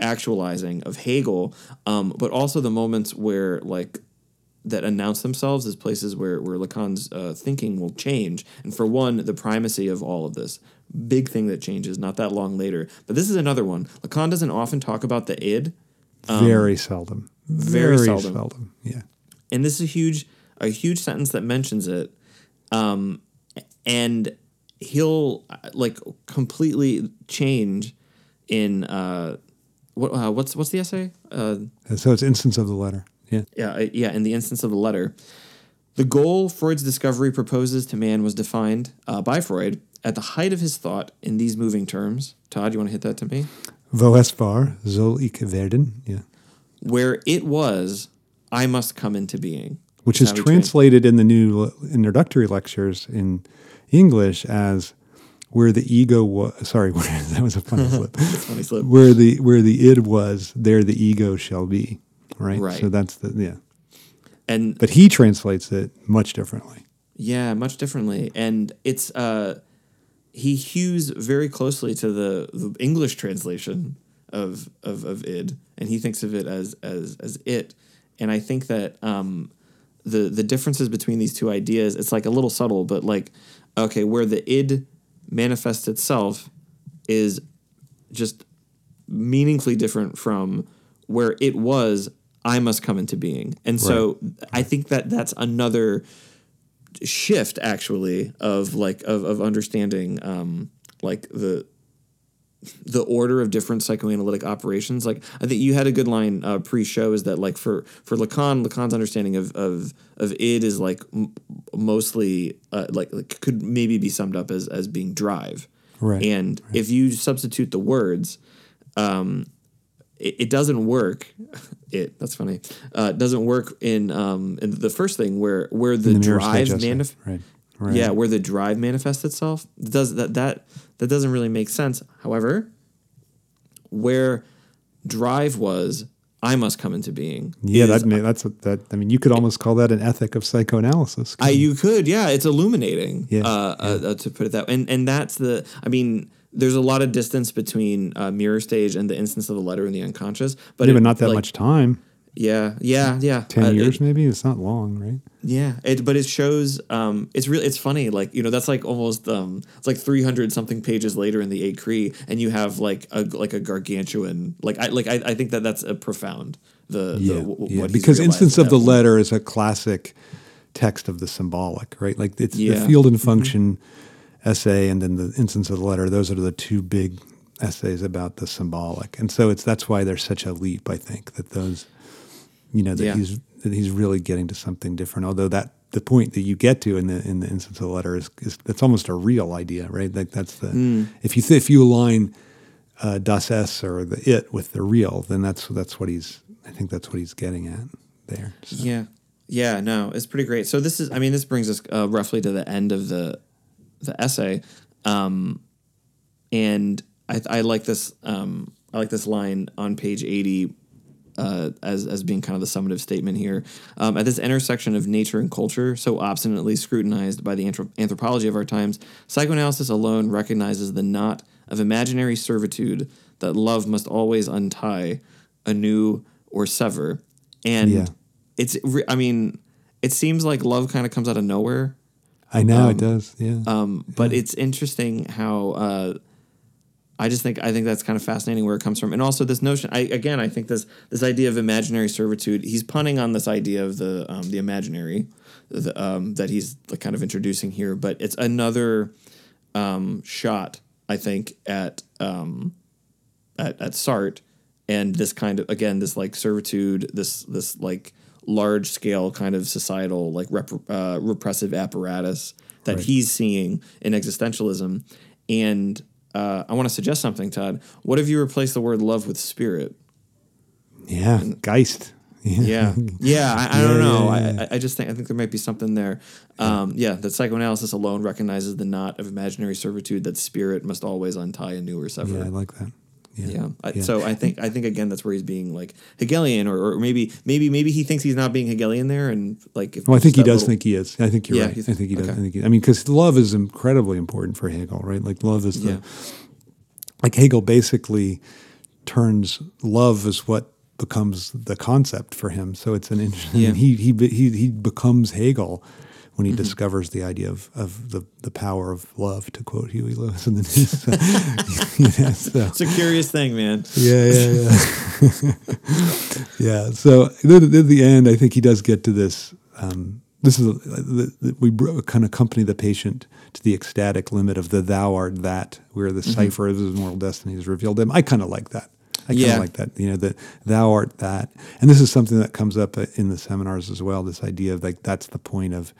actualizing of Hegel, um, but also the moments where like that announce themselves as places where where Lacan's uh, thinking will change. And for one, the primacy of all of this big thing that changes not that long later. But this is another one. Lacan doesn't often talk about the id, very seldom. um, very Very, seldom. seldom. Yeah. and this is a huge a huge sentence that mentions it um, and he'll like completely change in uh, what uh, what's what's the essay? Uh, So it's instance of the letter. Yeah. yeah, uh, yeah. In the instance of the letter, the goal Freud's discovery proposes to man was defined uh, by Freud at the height of his thought in these moving terms. Todd, you want to hit that to me? Wo es war, soll ich werden. Yeah. Where it was, I must come into being. Which is translated in the new introductory lectures in English as where the ego was. Sorry, that was a funny slip. Funny slip. Where the where the id was, there the ego shall be. Right. Right. So that's the yeah. And But he translates it much differently. Yeah, much differently, and it's uh, he hews very closely to the, the English translation of, of of id, and he thinks of it as as as it, and I think that um, the the differences between these two ideas, it's like a little subtle, but like okay, where the id manifests itself is just meaningfully different from where it was I must come into being. And so I think that that's another shift actually of like of, of understanding um like the the order of different psychoanalytic operations like i think you had a good line uh, pre-show is that like for for lacan lacan's understanding of of of id is like m- mostly uh, like, like could maybe be summed up as as being drive Right, and if you substitute the words um it, it doesn't work it that's funny uh doesn't work in um in the first thing where where the, the drive stage essay. manif- Right. Right. yeah, where the drive manifests itself does that that that doesn't really make sense. However, where drive was, I must come into being. Yeah, that that's that. I mean, you could almost call that an ethic of psychoanalysis. I you could yeah, it's illuminating. Yeah, uh, Uh, uh, to put it that way, and and that's the. I mean, there's a lot of distance between uh, mirror stage and the instance of the letter in the unconscious, but yeah, but not that like, much time. Yeah, yeah, yeah. Ten Uh, it- years, maybe. It's not long, right? Yeah, it, but it shows. Um, it's really it's funny. Like you know, that's like almost um, it's like three hundred something pages later in the Écrits, and you have like a like a gargantuan. Like I like I, I think that that's a profound. The, the Yeah, w- w- yeah. what Because instance of the letter is a classic text of the symbolic, right? Like it's Yeah. Mm-hmm. the field and function essay, and then the instance of the letter. Those are the two big essays about the symbolic, and so it's that's why there's such a leap. I think that those, you know, that Yeah. he's that he's really getting to something different. Although that the point that you get to in the in the instance of the letter is, is that's almost a real idea, right? Like that's the Mm. if you th- if you align uh, das es or the it with the real, then that's that's what he's. I think that's what he's getting at there. So, Yeah, yeah, no, it's pretty great. So this is, I mean, this brings us uh, roughly to the end of the the essay, um, and I, I like this. Um, I like this line on page eighty uh, as as being kind of the summative statement here. Um, at this intersection of nature and culture, so obstinately scrutinized by the anthrop- anthropology of our times, psychoanalysis alone recognizes the knot of imaginary servitude that love must always untie, anew or sever, and Yeah. it's. re- I mean, it seems like love kind of comes out of nowhere. I know it does. Yeah. Um, but it's interesting how uh, I just think I think that's kind of fascinating where it comes from, and also this notion. I again, I think this this idea of imaginary servitude. He's punning on this idea of the um, the imaginary the, um, that he's kind of introducing here, but it's another um, shot. I think at um, at at Sartre and this kind of again this like servitude, this this like large scale kind of societal like rep, uh, repressive apparatus that Right. he's seeing in existentialism. And uh, I want to suggest something, Todd. What if you replace the word love with spirit? yeah. Geist. Yeah, yeah. I, I don't Yeah, know. yeah. I, I just think I think there might be something there. Um, yeah, that psychoanalysis alone recognizes the knot of imaginary servitude that spirit must always untie anew or sever. Yeah, I like that. Yeah. Yeah. So I think I think again that's where he's being like Hegelian, or, or maybe maybe maybe he thinks he's not being Hegelian there, and like if Well, I think he does little- think he is. I think you're Yeah, right. I think- he does. okay. I think. He, I mean, because love is incredibly important for Hegel, right? Like love is the Yeah. like Hegel basically turns love as what becomes the concept for him. So it's an interesting. Yeah. He he he he becomes Hegel when Mm-hmm. he discovers the idea of, of the, the power of love, to quote Huey Lewis in the news. So, yeah, so- It's a curious thing, man. yeah, yeah, yeah. yeah. So at the end, I think he does get to this. Um, this is a, the, the, we kind of accompany the patient to the ecstatic limit of the thou art that, where the cipher of his moral destiny is revealed. to Him, I kind of like that. I kind of Yeah. like that. You know, that thou art that, and this is something that comes up uh, in the seminars as well. This idea of like that's the point of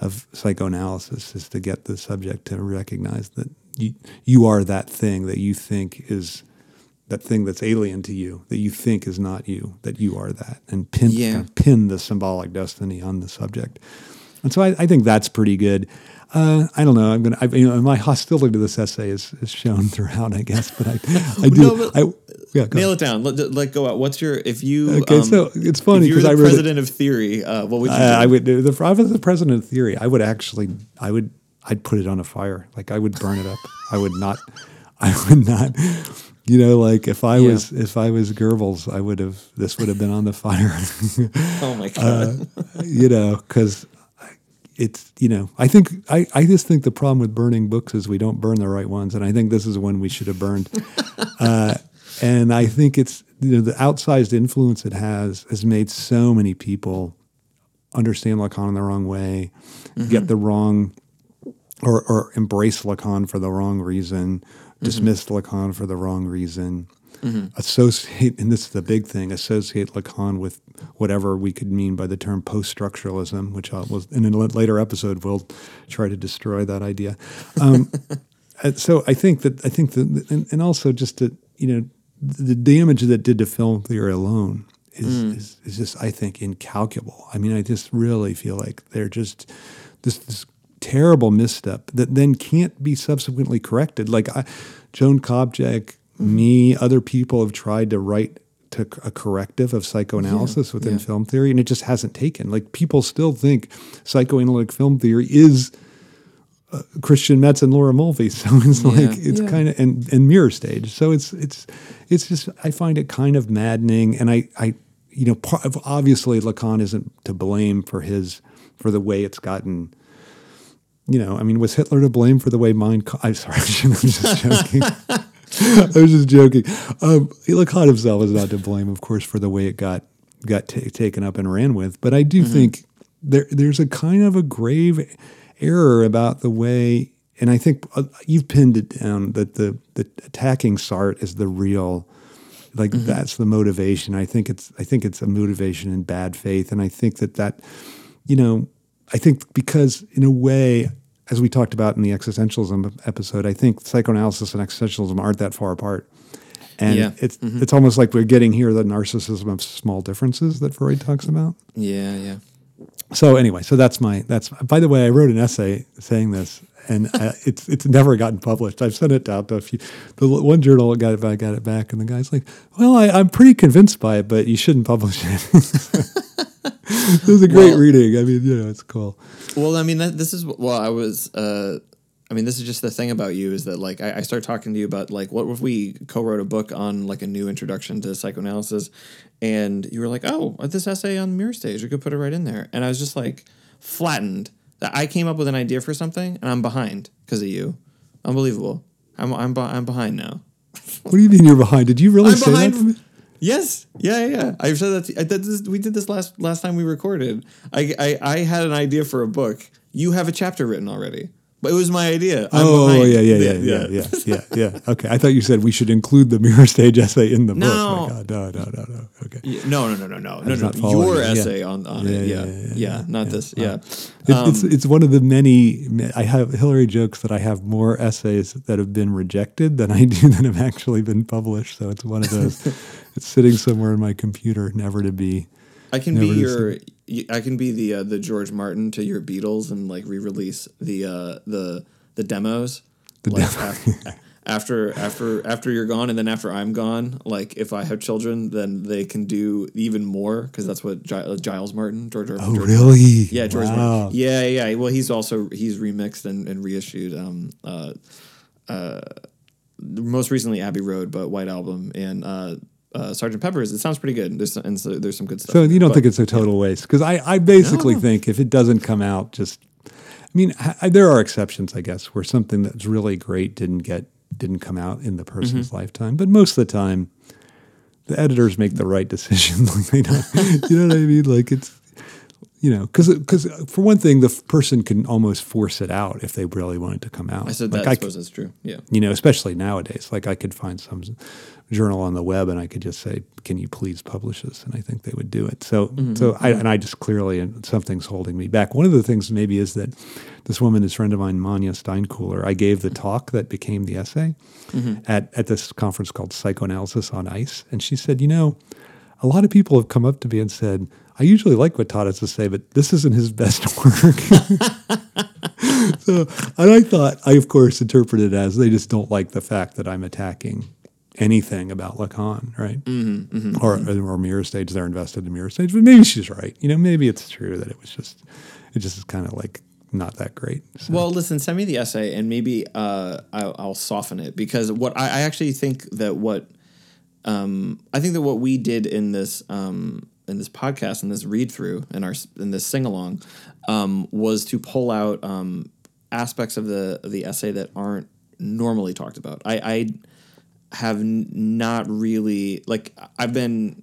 of psychoanalysis is to get the subject to recognize that you you are that thing that you think is that thing that's alien to you that you think is not you that you are that and pin Yeah. kind of pin the symbolic destiny on the subject and so I, I think that's pretty good uh, I don't know I'm gonna I, you know my hostility to this essay is, is shown throughout I guess but I I do No, I yeah Nail ahead. it down. Let, let go out. What's your if you Okay, um, so it's funny if you were 'cause I wrote it- president of theory, uh, what would you do? I, I would the if I was the president of theory. I would actually, I would, I'd put it on a fire. Like I would burn it up. I would not, I would not. You know, like if I Yeah. was, if I was Goebbels, I would have. This would have been on the fire. oh my god. you know, because it's you know, I think I, I just think the problem with burning books is we don't burn the right ones, and I think this is one we should have burned. uh, and I think it's you know the outsized influence it has has made so many people understand Lacan in the wrong way, get the wrong, or or embrace Lacan for the wrong reason, dismiss Lacan for the wrong reason, associate, and this is the big thing, associate Lacan with whatever we could mean by the term post-structuralism, which I was in a later episode we'll try to destroy that idea. Um, so I think that I think that, and, and also just that you know the damage that did to film theory alone is, is is just I think incalculable. I mean, I just really feel like they're just this this terrible misstep that then can't be subsequently corrected. Like I, Joan Me, other people have tried to write to a corrective of psychoanalysis within yeah. film theory, and it just hasn't taken. Like people still think psychoanalytic film theory is uh, Christian Metz and Laura Mulvey. So it's Yeah. like it's Yeah. kind of and, and mirror stage. So it's it's it's just I find it kind of maddening, and I I you know part of, obviously Lacan isn't to blame for his for the way it's gotten. You know, I mean, was Hitler to blame for the way Mein Kampf? I'm sorry, I'm just joking. I was just joking. Um, Lacan himself is not to blame, of course, for the way it got got ta taken up and ran with. But I do think there there's a kind of a grave error about the way, and I think uh, you've pinned it down that the the attacking Sartre is the real, like that's the motivation. I think it's I think it's a motivation in bad faith, and I think that that, you know, I think because in a way. As we talked about in the existentialism episode, I think psychoanalysis and existentialism aren't that far apart. And Yeah. it's mm-hmm. it's almost like we're getting here the narcissism of small differences that Freud talks about. yeah, yeah. So anyway, so that's my that's. By the way, I wrote an essay saying this, and uh, it's it's never gotten published. I've sent it out to a few. The one journal got it back, got it back, and the guy's like, "Well, I, I'm pretty convinced by it, but you shouldn't publish it." it was a great Well- reading. I mean, you know, it's cool. Well, I mean, that, this is well, I was. Uh, I mean, this is just the thing about you is that like I, I start talking to you about like what if we co-wrote a book on like a new introduction to psychoanalysis, and you were like, oh, this essay on Mirror Stage, we could put it right in there, and I was just like flattened I came up with an idea for something and I'm behind because of you, unbelievable. I'm I'm I'm behind now. What do you mean you're behind? Did you really I'm say behind. that? To me? Yes, yeah, yeah. I've said that. To, I did this, we did this last last time we recorded. I, I I had an idea for a book. You have a chapter written already, but it was my idea. I'm Oh behind. yeah, yeah, yeah, yeah, yeah, yeah, yeah. Okay, I thought you said we should include the mirror stage essay in the No. book. My God, no, no, no, no. Okay. Yeah, No, no, no, no, no, no, no. Your you. Yeah. essay on, on Yeah, it. yeah, Yeah, yeah, not this. Yeah. It, it's um, it's one of the many. I have Hillary jokes that I have more essays that have been rejected than I do that have actually been published. So it's one of those. it's sitting somewhere in my computer, never to be. I can Never be your. I can be the uh, the George Martin to your Beatles and like re-release the uh, the the demos. like af- after after after you're gone and then after I'm gone, like if I have children, then they can do even more because that's what uh, Giles Martin, George. Oh George really? Yeah, George Wow. Martin. Yeah, yeah. Well, he's also he's remixed and, and reissued. Um, uh, uh, most recently Abbey Road, but White Album and uh, uh, Sergeant Pepper's. It sounds pretty good. There's some, and so there's some good stuff. So you don't but- think it's a total waste? Because I, I basically No. think if it doesn't come out, just I mean, I, there are exceptions, I guess, where something that's really great didn't get didn't come out in the person's Mm-hmm. lifetime. But most of the time, the editors make the right decision. like they don't, you know what I mean? Like it's you know, because because for one thing, the person can almost force it out if they really wanted to come out. I said Like, that. I I suppose that's true. Yeah. you know, especially nowadays. Like I could find some journal on the web and I could just say, "Can you please publish this?" And I think they would do it. So, mm-hmm. so I and I just clearly and something's holding me back. One of the things maybe is that this woman, this friend of mine, Manya Steinkoler, I gave the talk that became the essay mm-hmm. at at this conference called Psychoanalysis on Ice, and she said, you know, a lot of people have come up to me and said. I usually like what Todd has to say, but this isn't his best work. so, and I thought, I of course interpreted it as they just don't like the fact that I'm attacking anything about Lacan, right? Mm-hmm, Or or mirror stage. They're invested in mirror stage, but maybe she's right. You know, maybe it's true that it was just, it just is kind of like not that great. So, Well, listen, send me the essay, and maybe uh, I'll, I'll soften it because what I, I actually think that what um, I think that what we did in this um, in this podcast and this read through and our in this sing along um, was to pull out um, aspects of the of the essay that aren't normally talked about. I, I have n- not really like I've been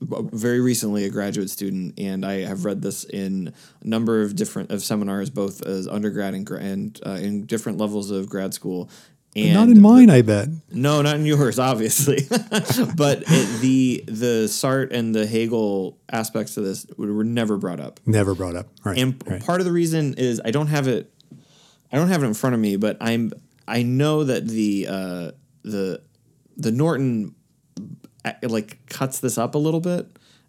very recently a graduate student and I have read this in a number of different of seminars both as undergrad and, and uh, in different levels of grad school and not in mine, I bet. no, not in yours, obviously. but it, the the Sartre and the Hegel aspects of this were never brought up. Never brought up. Right. And right. part of the reason is I don't have it. I don't have it in front of me, but I'm. I know that the uh, the the Norton uh, like cuts this up a little bit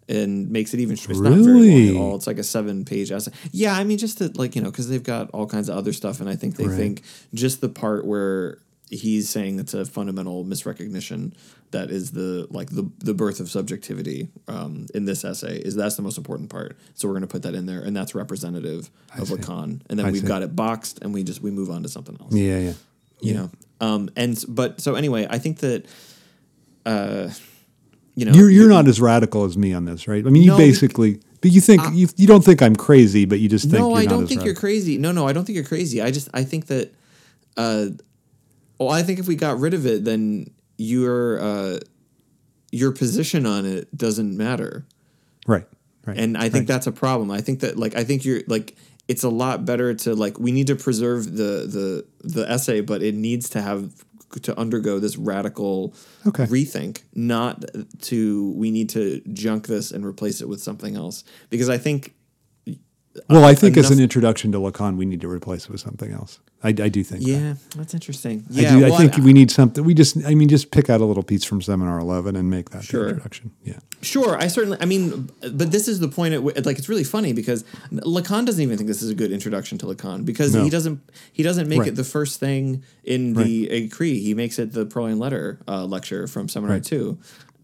and makes it even. It's not very long Really? at all. It's like a seven page essay. Yeah, I mean, just to, like you know, because they've got all kinds of other stuff, and I think they Right. think just the part where he's saying it's a fundamental misrecognition that is the like the the birth of subjectivity um, in this essay is that's the most important part. So we're going to put that in there, and that's representative of see. Lacan. And then I we've see. got it boxed, and we just we move on to something else. yeah, yeah. You know, um, and but so anyway, I think that. Uh, you know, You're you're not as radical as me on this, right? I mean, you No, basically, but you think you, you don't think I'm crazy, but you just think no, I don't think you're crazy. No, no, I don't think you're crazy. I just I think that, uh, well, I think if we got rid of it, then your uh, your position on it doesn't matter, right, right. and I think that's a problem. I think that like I think you're like it's a lot better to like we need to preserve the the the essay, but it needs to have to undergo this radical Okay. rethink, not to we need to junk this and replace it with something else because I think well, I think as an introduction to Lacan, we need to replace it with something else. I, I do think. that. Yeah, that's interesting. I, Yeah, do, well, I think we need something. We just, I mean, just pick out a little piece from Seminar 11 and make that Sure. the introduction. Yeah. sure. I certainly. I mean, but this is the point. At wh- like, it's really funny because Lacan doesn't even think this is a good introduction to Lacan because No. he doesn't. He doesn't make Right. it the first thing in the Écrit. He makes it the Purloined Letter uh, lecture from Seminar. Two.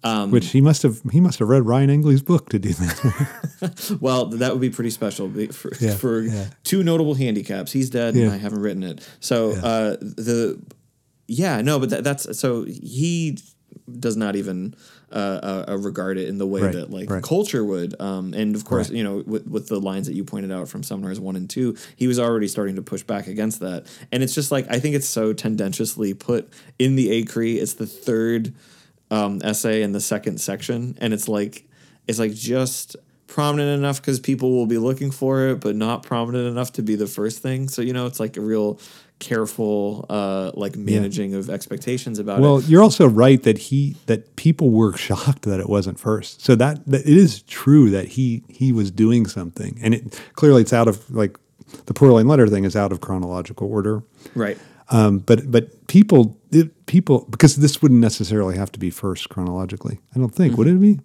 Um, Which he must have, he must have read Ryan Engley's book to do that. Well, that would be pretty special for, Yeah, for yeah. two notable handicaps. He's dead, Yeah. and I haven't written it. So uh, the yeah, no, but that, that's so he does not even uh, uh, regard it in the way Right, that like right. culture would. Um, and of course, Right. you know, with, with the lines that you pointed out from Seminars one and two, he was already starting to push back against that. And it's just like I think it's so tendentiously put in the Écrits. It's the third um, essay in the second section, and it's like it's like just prominent enough because people will be looking for it, but not prominent enough to be the first thing. So you know, it's like a real careful uh, like managing of expectations about well, it. Well, you're also right that he, that people were shocked that it wasn't first. So that, that it is true that he, he was doing something. And it clearly it's out of like the Purloined letter thing is out of chronological order. Right. Um, but but people it, people because this wouldn't necessarily have to be first chronologically. I don't think would it be?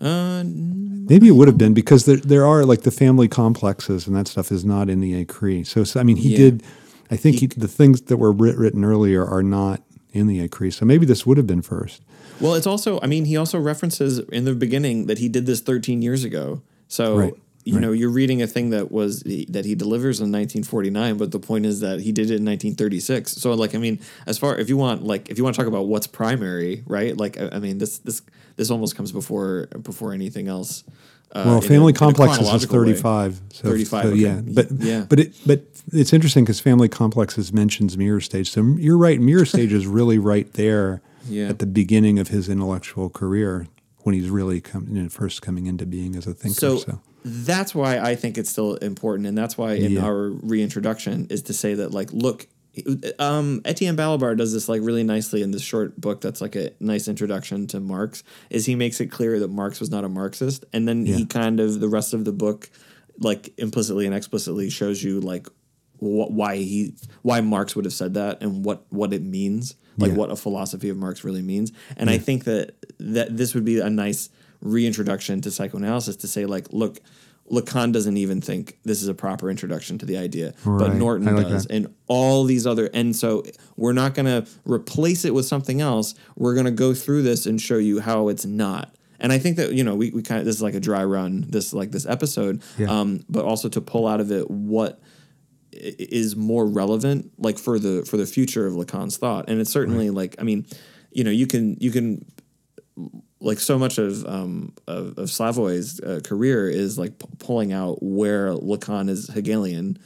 Uh, Maybe it would have been because there there are like the family complexes and that stuff is not in the Écrits. So, so I mean he Yeah. did. I think he, the things that were writ, written earlier are not in the Écrits. So maybe this would have been first. well, it's also. I mean, he also references in the beginning that he did this 13 years ago. So. Right, You know, you're reading a thing that was that he delivers in 1949, but the point is that he did it in 1936. So, like, I mean, as far if you want, like, if you want to talk about what's primary, right? Like, I, I mean, this this this almost comes before before anything else. Uh, Well, family a complexes is chronological way. thirty five. So, 35, So, okay. yeah, but Yeah. but it but it's interesting because family complexes mentions mirror stage. So you're right. Mirror stage is really right there Yeah. at the beginning of his intellectual career when he's really come, you know, first coming into being as a thinker. So, So, that's why I think it's still important, and that's why in Yeah. our reintroduction is to say that like, look, um, Etienne Balibar does this like really nicely in this short book that's like a nice introduction to Marx. Is he makes it clear that Marx was not a Marxist, and then Yeah. he kind of the rest of the book, like implicitly and explicitly, shows you like wh- why he why Marx would have said that and what what it means, like Yeah. what a philosophy of Marx really means. And I think that that this would be a nice reintroduction to psychoanalysis to say like, look, Lacan doesn't even think this is a proper introduction to the idea, but Norton like does, that. and all these other. And so we're not going to replace it with something else. We're going to go through this and show you how it's not. And I think that you know we, we kind of this is like a dry run this like this episode, Yeah. um, but also to pull out of it what is more relevant like for the for the future of Lacan's thought and it's certainly like I mean you know you can you can like so much of um of, of Slavoj's uh, career is like p- pulling out where Lacan is Hegelian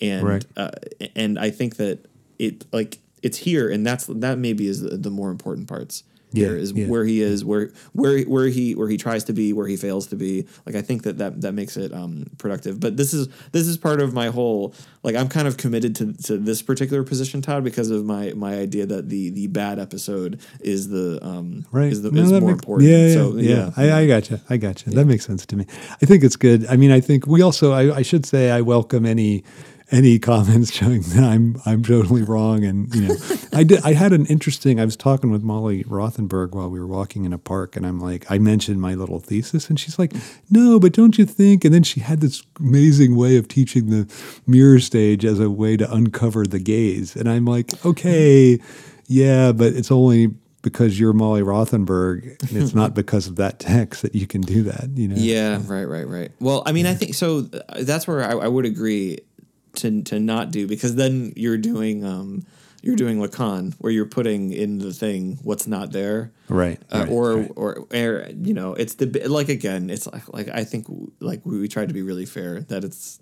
and Right. uh, and I think that it like it's here and that's that maybe is the, the more important parts here Yeah, is yeah. where he is where where where he where he tries to be where he fails to be like I think that that, that makes it um, productive but this is this is part of my whole like I'm kind of committed to, to this particular position Todd because of my my idea that the the bad episode is the um Right. is the No, is more makes- important Yeah, yeah, so yeah. I, I gotcha. I gotcha. That makes sense to me. I think it's good. I mean, I think we also. I, I should say I welcome any any comments showing that I'm I'm totally wrong. And you know, I did. I had an interesting. I was talking with Molly Rothenberg while we were walking in a park, and I'm like, I mentioned my little thesis, and she's like, No, but don't you think? And then she had this amazing way of teaching the mirror stage as a way to uncover the gaze, and I'm like, okay, yeah, but it's only because you're Molly Rothenberg, and it's not because of that text that you can do that. You know? Yeah, right, right, right. Well, I mean, I think so. uh, That's where I, I would agree to to not do because then you're doing um you're doing Lacan where you're putting in the thing what's not there, Right. Uh, right, or, right. or or you know it's the like again it's like like I think like we, we tried to be really fair that it's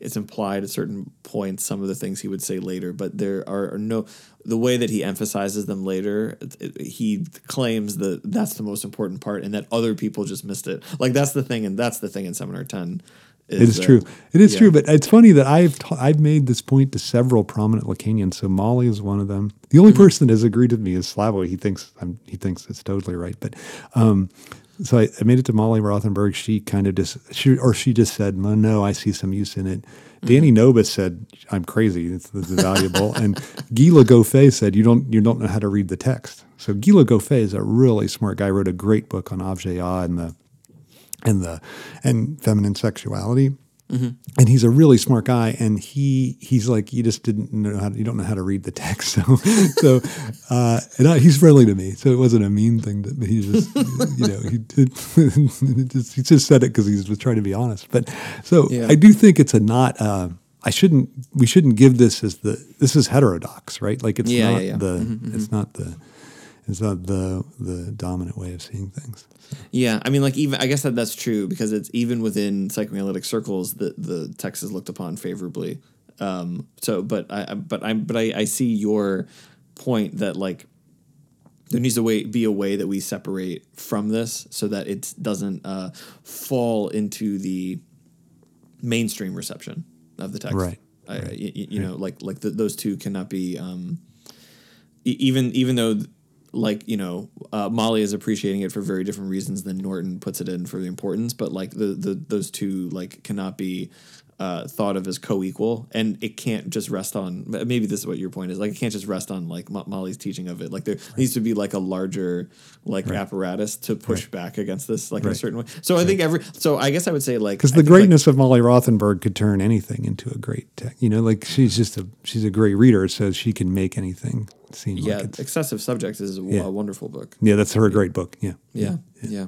it's implied at certain points some of the things he would say later, but there are no the way that he emphasizes them later. it- he claims that that's the most important part, and that other people just missed it. Like that's the thing, and that's the thing in Seminar It is that- true. It is yeah. true, but it's funny that I've ta- I've made this point to several prominent Lacanians. So Molly is one of them. The only mm-hmm. person that has agreed with me is Slavoj. He thinks I'm, he thinks it's totally right. But um, so I, I made it to Molly Rothenberg. She kind of just she or she just said, "No, no, I see some use in it." Mm-hmm. Dany Nobus said, "I'm crazy. It's, it's valuable." and Gila Goffey said, "You don't you don't know how to read the text." So Gila Goffey is a really smart guy. Wrote a great book on Objet ah and the and the and feminine sexuality. And he's a really smart guy, and he he's like you just didn't know how to, you don't know how to read the text, so so uh, and I, he's friendly to me, so it wasn't a mean thing. That he just you know he did, just, he just said it because he was trying to be honest. But so Yeah. I do think it's a not. Uh, I shouldn't. We shouldn't give this as the. This is heterodox, right? Like it's Yeah, not yeah, yeah. the. It's not the. It's not the the dominant way of seeing things. Yeah, I mean, like even I guess that that's true because it's even within psychoanalytic circles that the text is looked upon favorably. Um, so, but I, I- but I'm, but I, I see your point that like there needs to way, be a way that we separate from this so that it doesn't uh, fall into the mainstream reception of the text. Right, I, I- y- y- you know, like like the, those two cannot be. Um, e- even even though like you know uh, Molly is appreciating it for very different reasons than Norton puts it in for the importance, but like the the those two like cannot be uh, thought of as co-equal, and it can't just rest on. Maybe this is what your point is. Like it can't just rest on like Mo- Molly's teaching of it. Like there needs to be like a larger like apparatus to push back against this like in a certain way. So I think every. So I guess I would say like because the think, like, greatness of Molly Rothenberg could turn anything into a great tech. You know, like she's just a she's a great reader, so she can make anything seem yeah, like it's excessive subjects is a, Yeah. a wonderful book. yeah. That's her great book. Yeah, Yeah, yeah.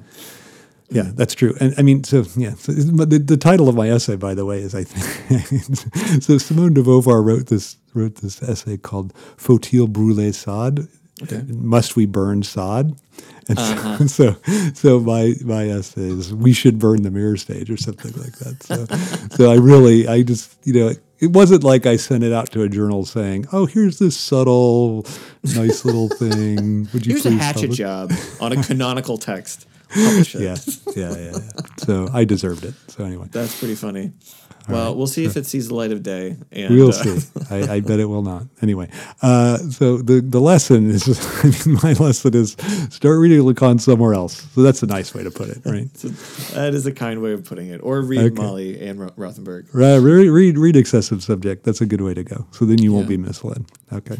yeah, that's true. And I mean, so yeah, so, but the, the title of my essay, by the way, is I think so. Simone de Beauvoir wrote this wrote this essay called "Faut-il brûler Sade?" Okay. Must we burn Sade? And so- Uh-huh. so, so my my essay is we should burn the mirror stage or something like that. So, so I really, I just, you know, it wasn't like I sent it out to a journal saying, "Oh, here's this subtle, nice little thing. Would you Here's a hatchet publish-" job on a canonical text. Publish it. Yeah, yeah, yeah, yeah. So I deserved it. So anyway, That's pretty funny. Well, we'll see if it sees the light of day. And, we'll uh, see. I, I bet it will not. Anyway, uh, so the the lesson is, I mean, my lesson is start reading Lacan somewhere else. So that's a nice way to put it, right? so that is a kind way of putting it. Or read Okay. Molly and Ro- Rothenberg. Right, read, read read excessive subject. That's a good way to go. So then you won't be misled. Okay,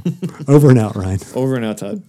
over and out, Ryan. Over and out, Todd.